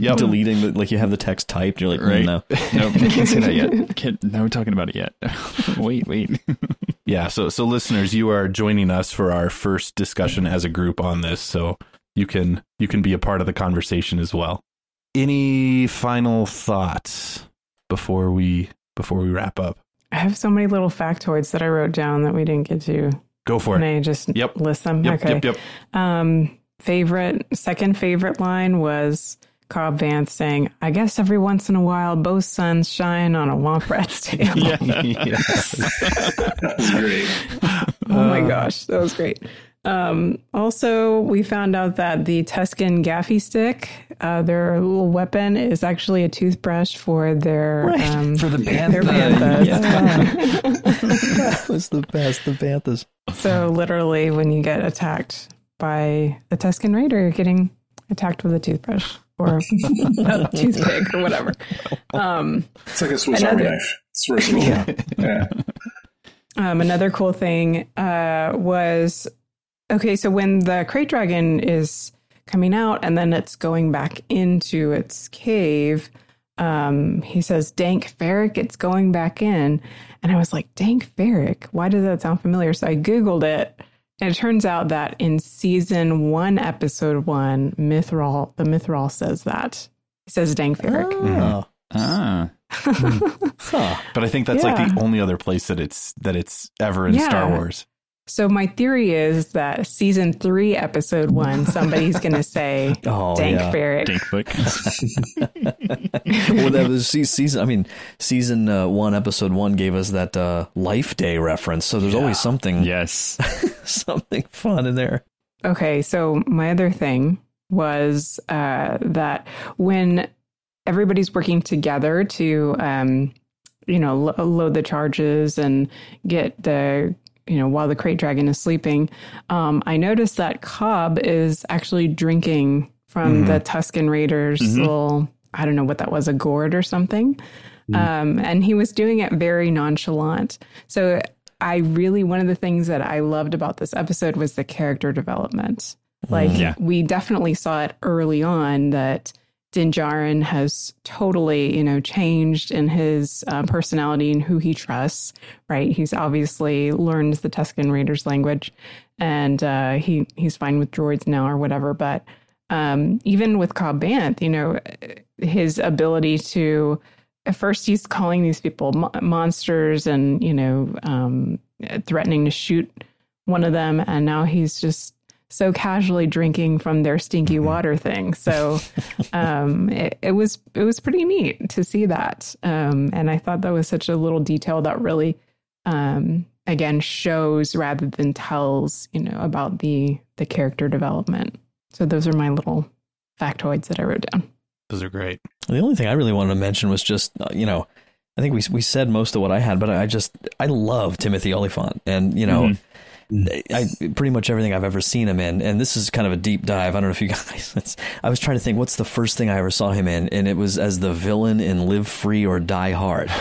Yep. deleting the like you have the text typed you're like mm, Right? no Nope, can't say that yet. Can't, no, we're talking about it yet. wait, wait. yeah so so listeners you are joining us for our first discussion as a group on this so you can you can be a part of the conversation as well any final thoughts before we before we wrap up I have so many little factoids that I wrote down that we didn't get to. go for Can it I just Yep. list them? yep okay. yep yep Um, favorite, second favorite line was Cobb Vanth saying, I guess every once in a while both suns shine on a womp rat's tail. yes. That's great. Oh my gosh, that was great. Um, also, we found out that the Tusken Gaffi stick, uh, their little weapon, is actually a toothbrush for their Right. um, For the their bantha. banthas. that was the best the banthas so literally, when you get attacked by a Tusken Raider, you're getting attacked with a toothbrush or a toothpick or whatever. Um, It's like a Swiss Army knife. It's versatile. yeah. Um, another cool thing uh, was okay. So when the krayt dragon is coming out, and then it's going back into its cave. Um, he says, Dank Farrik, it's going back in. And I was like, Dank Farrik, why does that sound familiar? So I Googled it. And it turns out that in season one, episode one, Mythrol, the Mythrol says that. He says Dank Farrik. Oh. Ah. Huh. But I think that's like the only other place that it's that it's ever in Yeah. Star Wars. So my theory is that season three, episode one, somebody's going to say Oh, Dank yeah. Ferric. Dink flick. well, that was season. I mean, season uh, one, episode one gave us that uh, Life Day reference. So there's always something, yes. something fun in there. Okay, so my other thing was uh, that when everybody's working together to, um, you know, lo- load the charges and get the, you know, while the krayt dragon is sleeping, um, I noticed that Cobb is actually drinking from the Tusken Raiders' little, I don't know what that was, a gourd or something. Um, and he was doing it very nonchalant. So I really, one of the things that I loved about this episode was the character development. Like, Yeah. we definitely saw it early on that Din Djarin has totally, you know, changed in his uh, personality and who he trusts, right? He's obviously learned the Tusken Raiders language and uh, he, he's fine with droids now or whatever. But um, even with Cobb Vanth, you know, his ability to at first he's calling these people mo- monsters and you know um, threatening to shoot one of them and now he's just so casually drinking from their stinky water thing. So um, it, it was it was pretty neat to see that. Um, and i thought that was such a little detail that really um, again shows rather than tells you know about the the character development. So those are my little factoids that i wrote down. Those are great. The only thing I really wanted to mention was just, uh, you know, I think we we said most of what I had, but I just I love Timothy Olyphant, and you know, I pretty much everything I've ever seen him in, and this is kind of a deep dive. I don't know if you guys. It's, I was trying to think what's the first thing I ever saw him in, and it was as the villain in Live Free or Die Hard.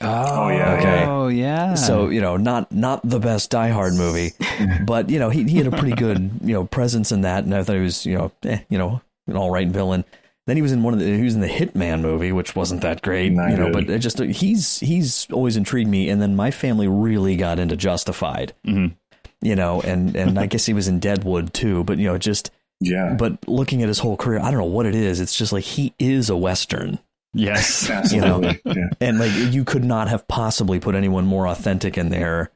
Oh, yeah. Okay. Oh yeah. So you know, not not the best Die Hard movie, but you know, he he had a pretty good you know presence in that, and I thought he was you know eh, you know an all right villain. Then he was in one of the he was in the Hitman movie, which wasn't that great, Not you know. good. But it just he's he's always intrigued me. And then my family really got into Justified, Mhm. You know, and and I guess he was in Deadwood too. But you know, just Yeah. but looking at his whole career, I don't know what it is. It's just like he is a western yes. you know Absolutely. yeah. and like you could not have possibly put anyone more authentic in there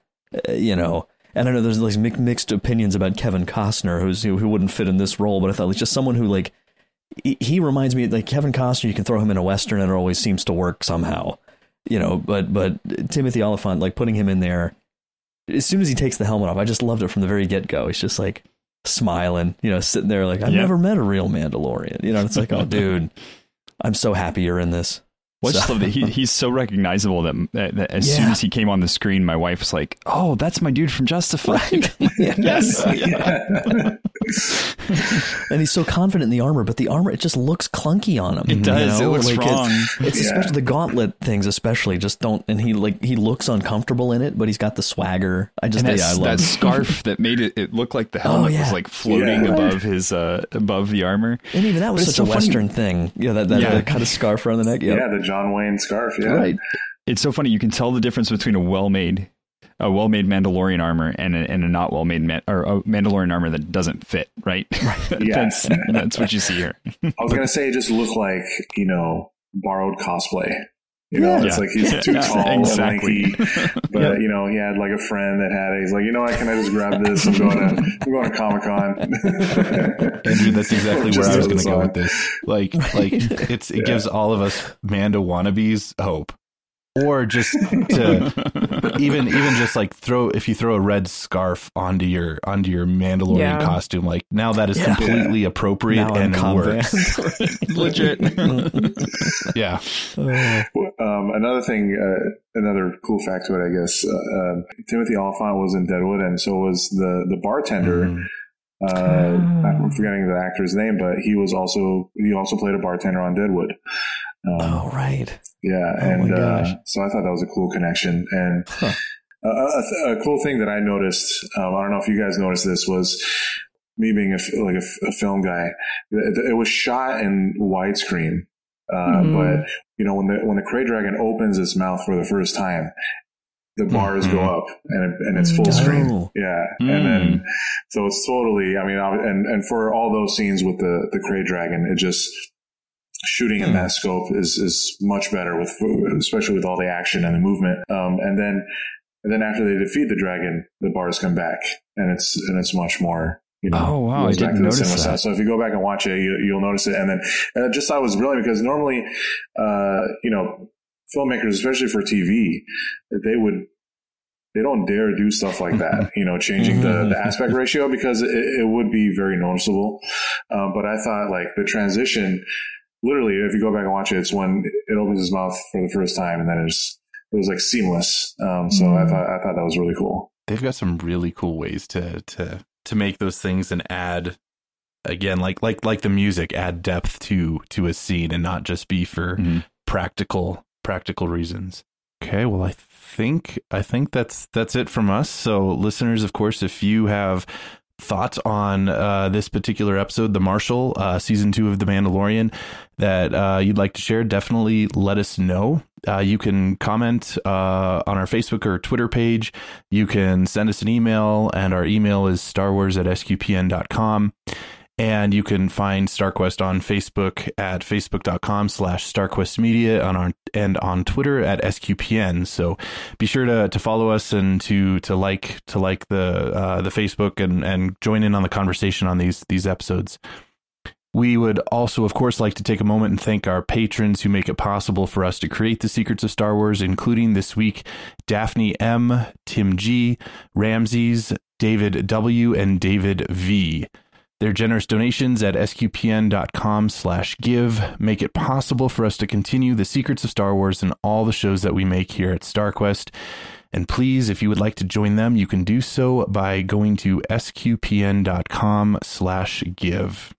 uh, you know and i know there's like mixed opinions about kevin costner who's who, who wouldn't fit in this role but i thought like just someone who like he, he reminds me like kevin costner you can throw him in a western and it always seems to work somehow you know but but timothy olyphant like putting him in there as soon as he takes the helmet off i just loved it from the very get-go. He's just like smiling you know sitting there like i've Yeah. never met a real mandalorian. You know and it's like oh dude i'm so happy you're in this. Well, I just love that he, he's so recognizable that, that, that as soon as he came on the screen, my wife was like, "Oh, that's my dude from Justified." yes. Yeah. and he's so confident in the armor, but the armor it just looks clunky on him. It does. It looks wrong. It's, it's Yeah. especially the gauntlet things, especially just don't. And he like he looks uncomfortable in it, but he's got the swagger. I just And yeah, I that, love. that scarf that made it, it look like the helmet yeah. was like floating Yeah. above his uh above the armor. and even that was But it's such a funny- western thing. Yeah, that that, Yeah. that kind of scarf around the neck. Yeah, Yeah, the John Wayne scarf. Yeah. right. It's so funny. You can tell the difference between a well-made, a well-made Mandalorian armor and a, and a not well-made man, or a Mandalorian armor that doesn't fit. Right. Yeah. that's that's what you see here. I was gonna say it just looked like you know borrowed cosplay. You know, Yeah. it's like he's too Yeah, tall exactly. and lanky. But Yeah. you know, he had like a friend that had it. He's like, you know what? Can I just grab this? I'm going to I'm going to Comic Con. Andrew, that's exactly where I was going to go with this. this. Like, like it's it gives all of us Mando wannabes hope, or just to even even just like throw if you throw a red scarf onto your onto your Mandalorian Yeah. costume, like now that is Yeah. completely appropriate Now I'm and confident. works. Legit. Yeah, Um, another thing, uh, another cool fact to it, I guess. Uh, um, Timothy Olyphant was in Deadwood, and so was the the bartender. Mm. Uh, I'm forgetting the actor's name, but he was also he also played a bartender on Deadwood. Um, Oh right. Yeah, Oh and uh, so I thought that was a cool connection. And Huh. a, a, th- a cool thing that I noticed, um, I don't know if you guys noticed this, was me being a, like a, a film guy, it, it, was shot in widescreen. Uh, mm-hmm. But you know, when the when the Krayt Dragon opens its mouth for the first time, the bars mm-hmm. go up and it, and it's full screen. Oh. Yeah, mm. and then mm. so it's totally. I mean, and and for all those scenes with the the Krayt Dragon, it just shooting in hmm. that scope is is much better with especially with all the action and the movement. Um, and then and then after they defeat the dragon, the bars come back and it's and it's much more. You know, oh wow! I didn't notice that. So if you go back and watch it, you, will notice it. And then and I just thought it was brilliant because normally, uh, you know, filmmakers, especially for TV, they would they don't dare do stuff like that, you know, changing the, the aspect ratio because it, it, would be very noticeable. Um, but I thought like the transition literally, if you go back and watch it, it's when it opens his mouth for the first time, and then it's it was like seamless. Um, so mm. I thought I thought that was really cool. They've got some really cool ways to to to make those things and add again like like like the music add depth to to a scene and not just be for mm. practical practical reasons. Okay, well I think I think that's that's it from us. So listeners, of course, if you have thoughts on uh, this particular episode, The Marshal, uh, season two of The Mandalorian, that uh, you'd like to share, definitely let us know. Uh, you can comment uh, on our Facebook or Twitter page. You can send us an email, and our email is starwars at sqpn.com. And you can find StarQuest on Facebook at facebook.com slash StarQuestMedia on our, and on Twitter at SQPN. So be sure to, to follow us and to, to like, to like the, uh, the Facebook and, and join in on the conversation on these, these episodes. We would also, of course, like to take a moment and thank our patrons who make it possible for us to create the secrets of Star Wars, including this week Daphne M, Tim G, Ramses, David W, and David V. Their generous donations at sqpn.com slash give make it possible for us to continue the secrets of Star Wars and all the shows that we make here at StarQuest. And please, if you would like to join them, you can do so by going to sqpn.com slash give.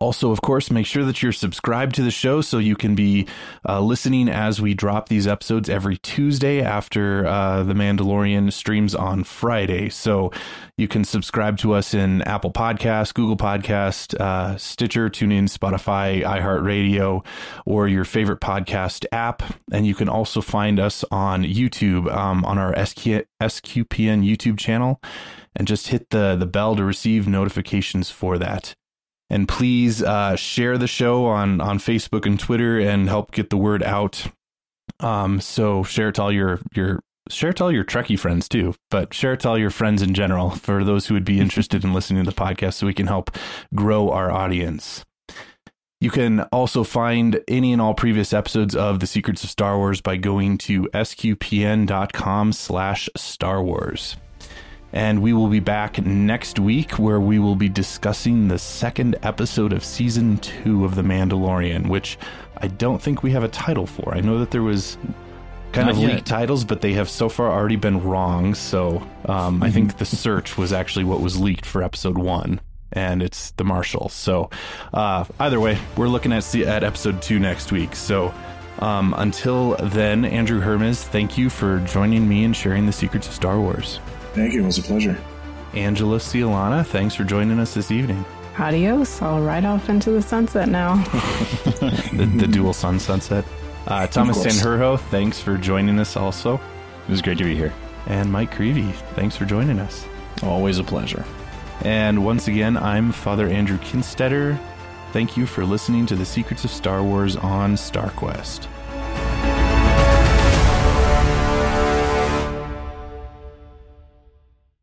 Also, of course, make sure that you're subscribed to the show so you can be uh, listening as we drop these episodes every Tuesday after uh, The Mandalorian streams on Friday. So you can subscribe to us in Apple Podcast, Google Podcast, uh, Stitcher, TuneIn, Spotify, iHeartRadio, or your favorite podcast app. And you can also find us on YouTube um, on our SQ- SQPN YouTube channel and just hit the, the bell to receive notifications for that. And please uh, share the show on on Facebook and Twitter and help get the word out. Um, so share it to all your your share it to all your Trekkie friends too, but share it to all your friends in general for those who would be interested in listening to the podcast, so we can help grow our audience. You can also find any and all previous episodes of The Secrets of Star Wars by going to sqpn.com slash Star Wars. And we will be back next week where we will be discussing the second episode of season two of The Mandalorian, which I don't think we have a title for. I know that there was kind Not of yet. leaked titles, but they have so far already been wrong. So um, mm-hmm. I think The Search was actually what was leaked for episode one. And it's the Marshal. So, uh, either way, we're looking at at episode two next week. So, um, until then, Andrew Hermes, thank you for joining me and sharing the secrets of Star Wars. Thank you. It was a pleasure. Angela Cialana, thanks for joining us this evening. Adios. I'll ride off into the sunset now. the, the, dual sun sunset. Uh, Thomas Sanjurjo, thanks for joining us also. It was great to be here. And Mike Creevy, thanks for joining us. Always a pleasure. And once again, I'm Father Andrew Kinstetter. Thank you for listening to the Secrets of Star Wars on StarQuest.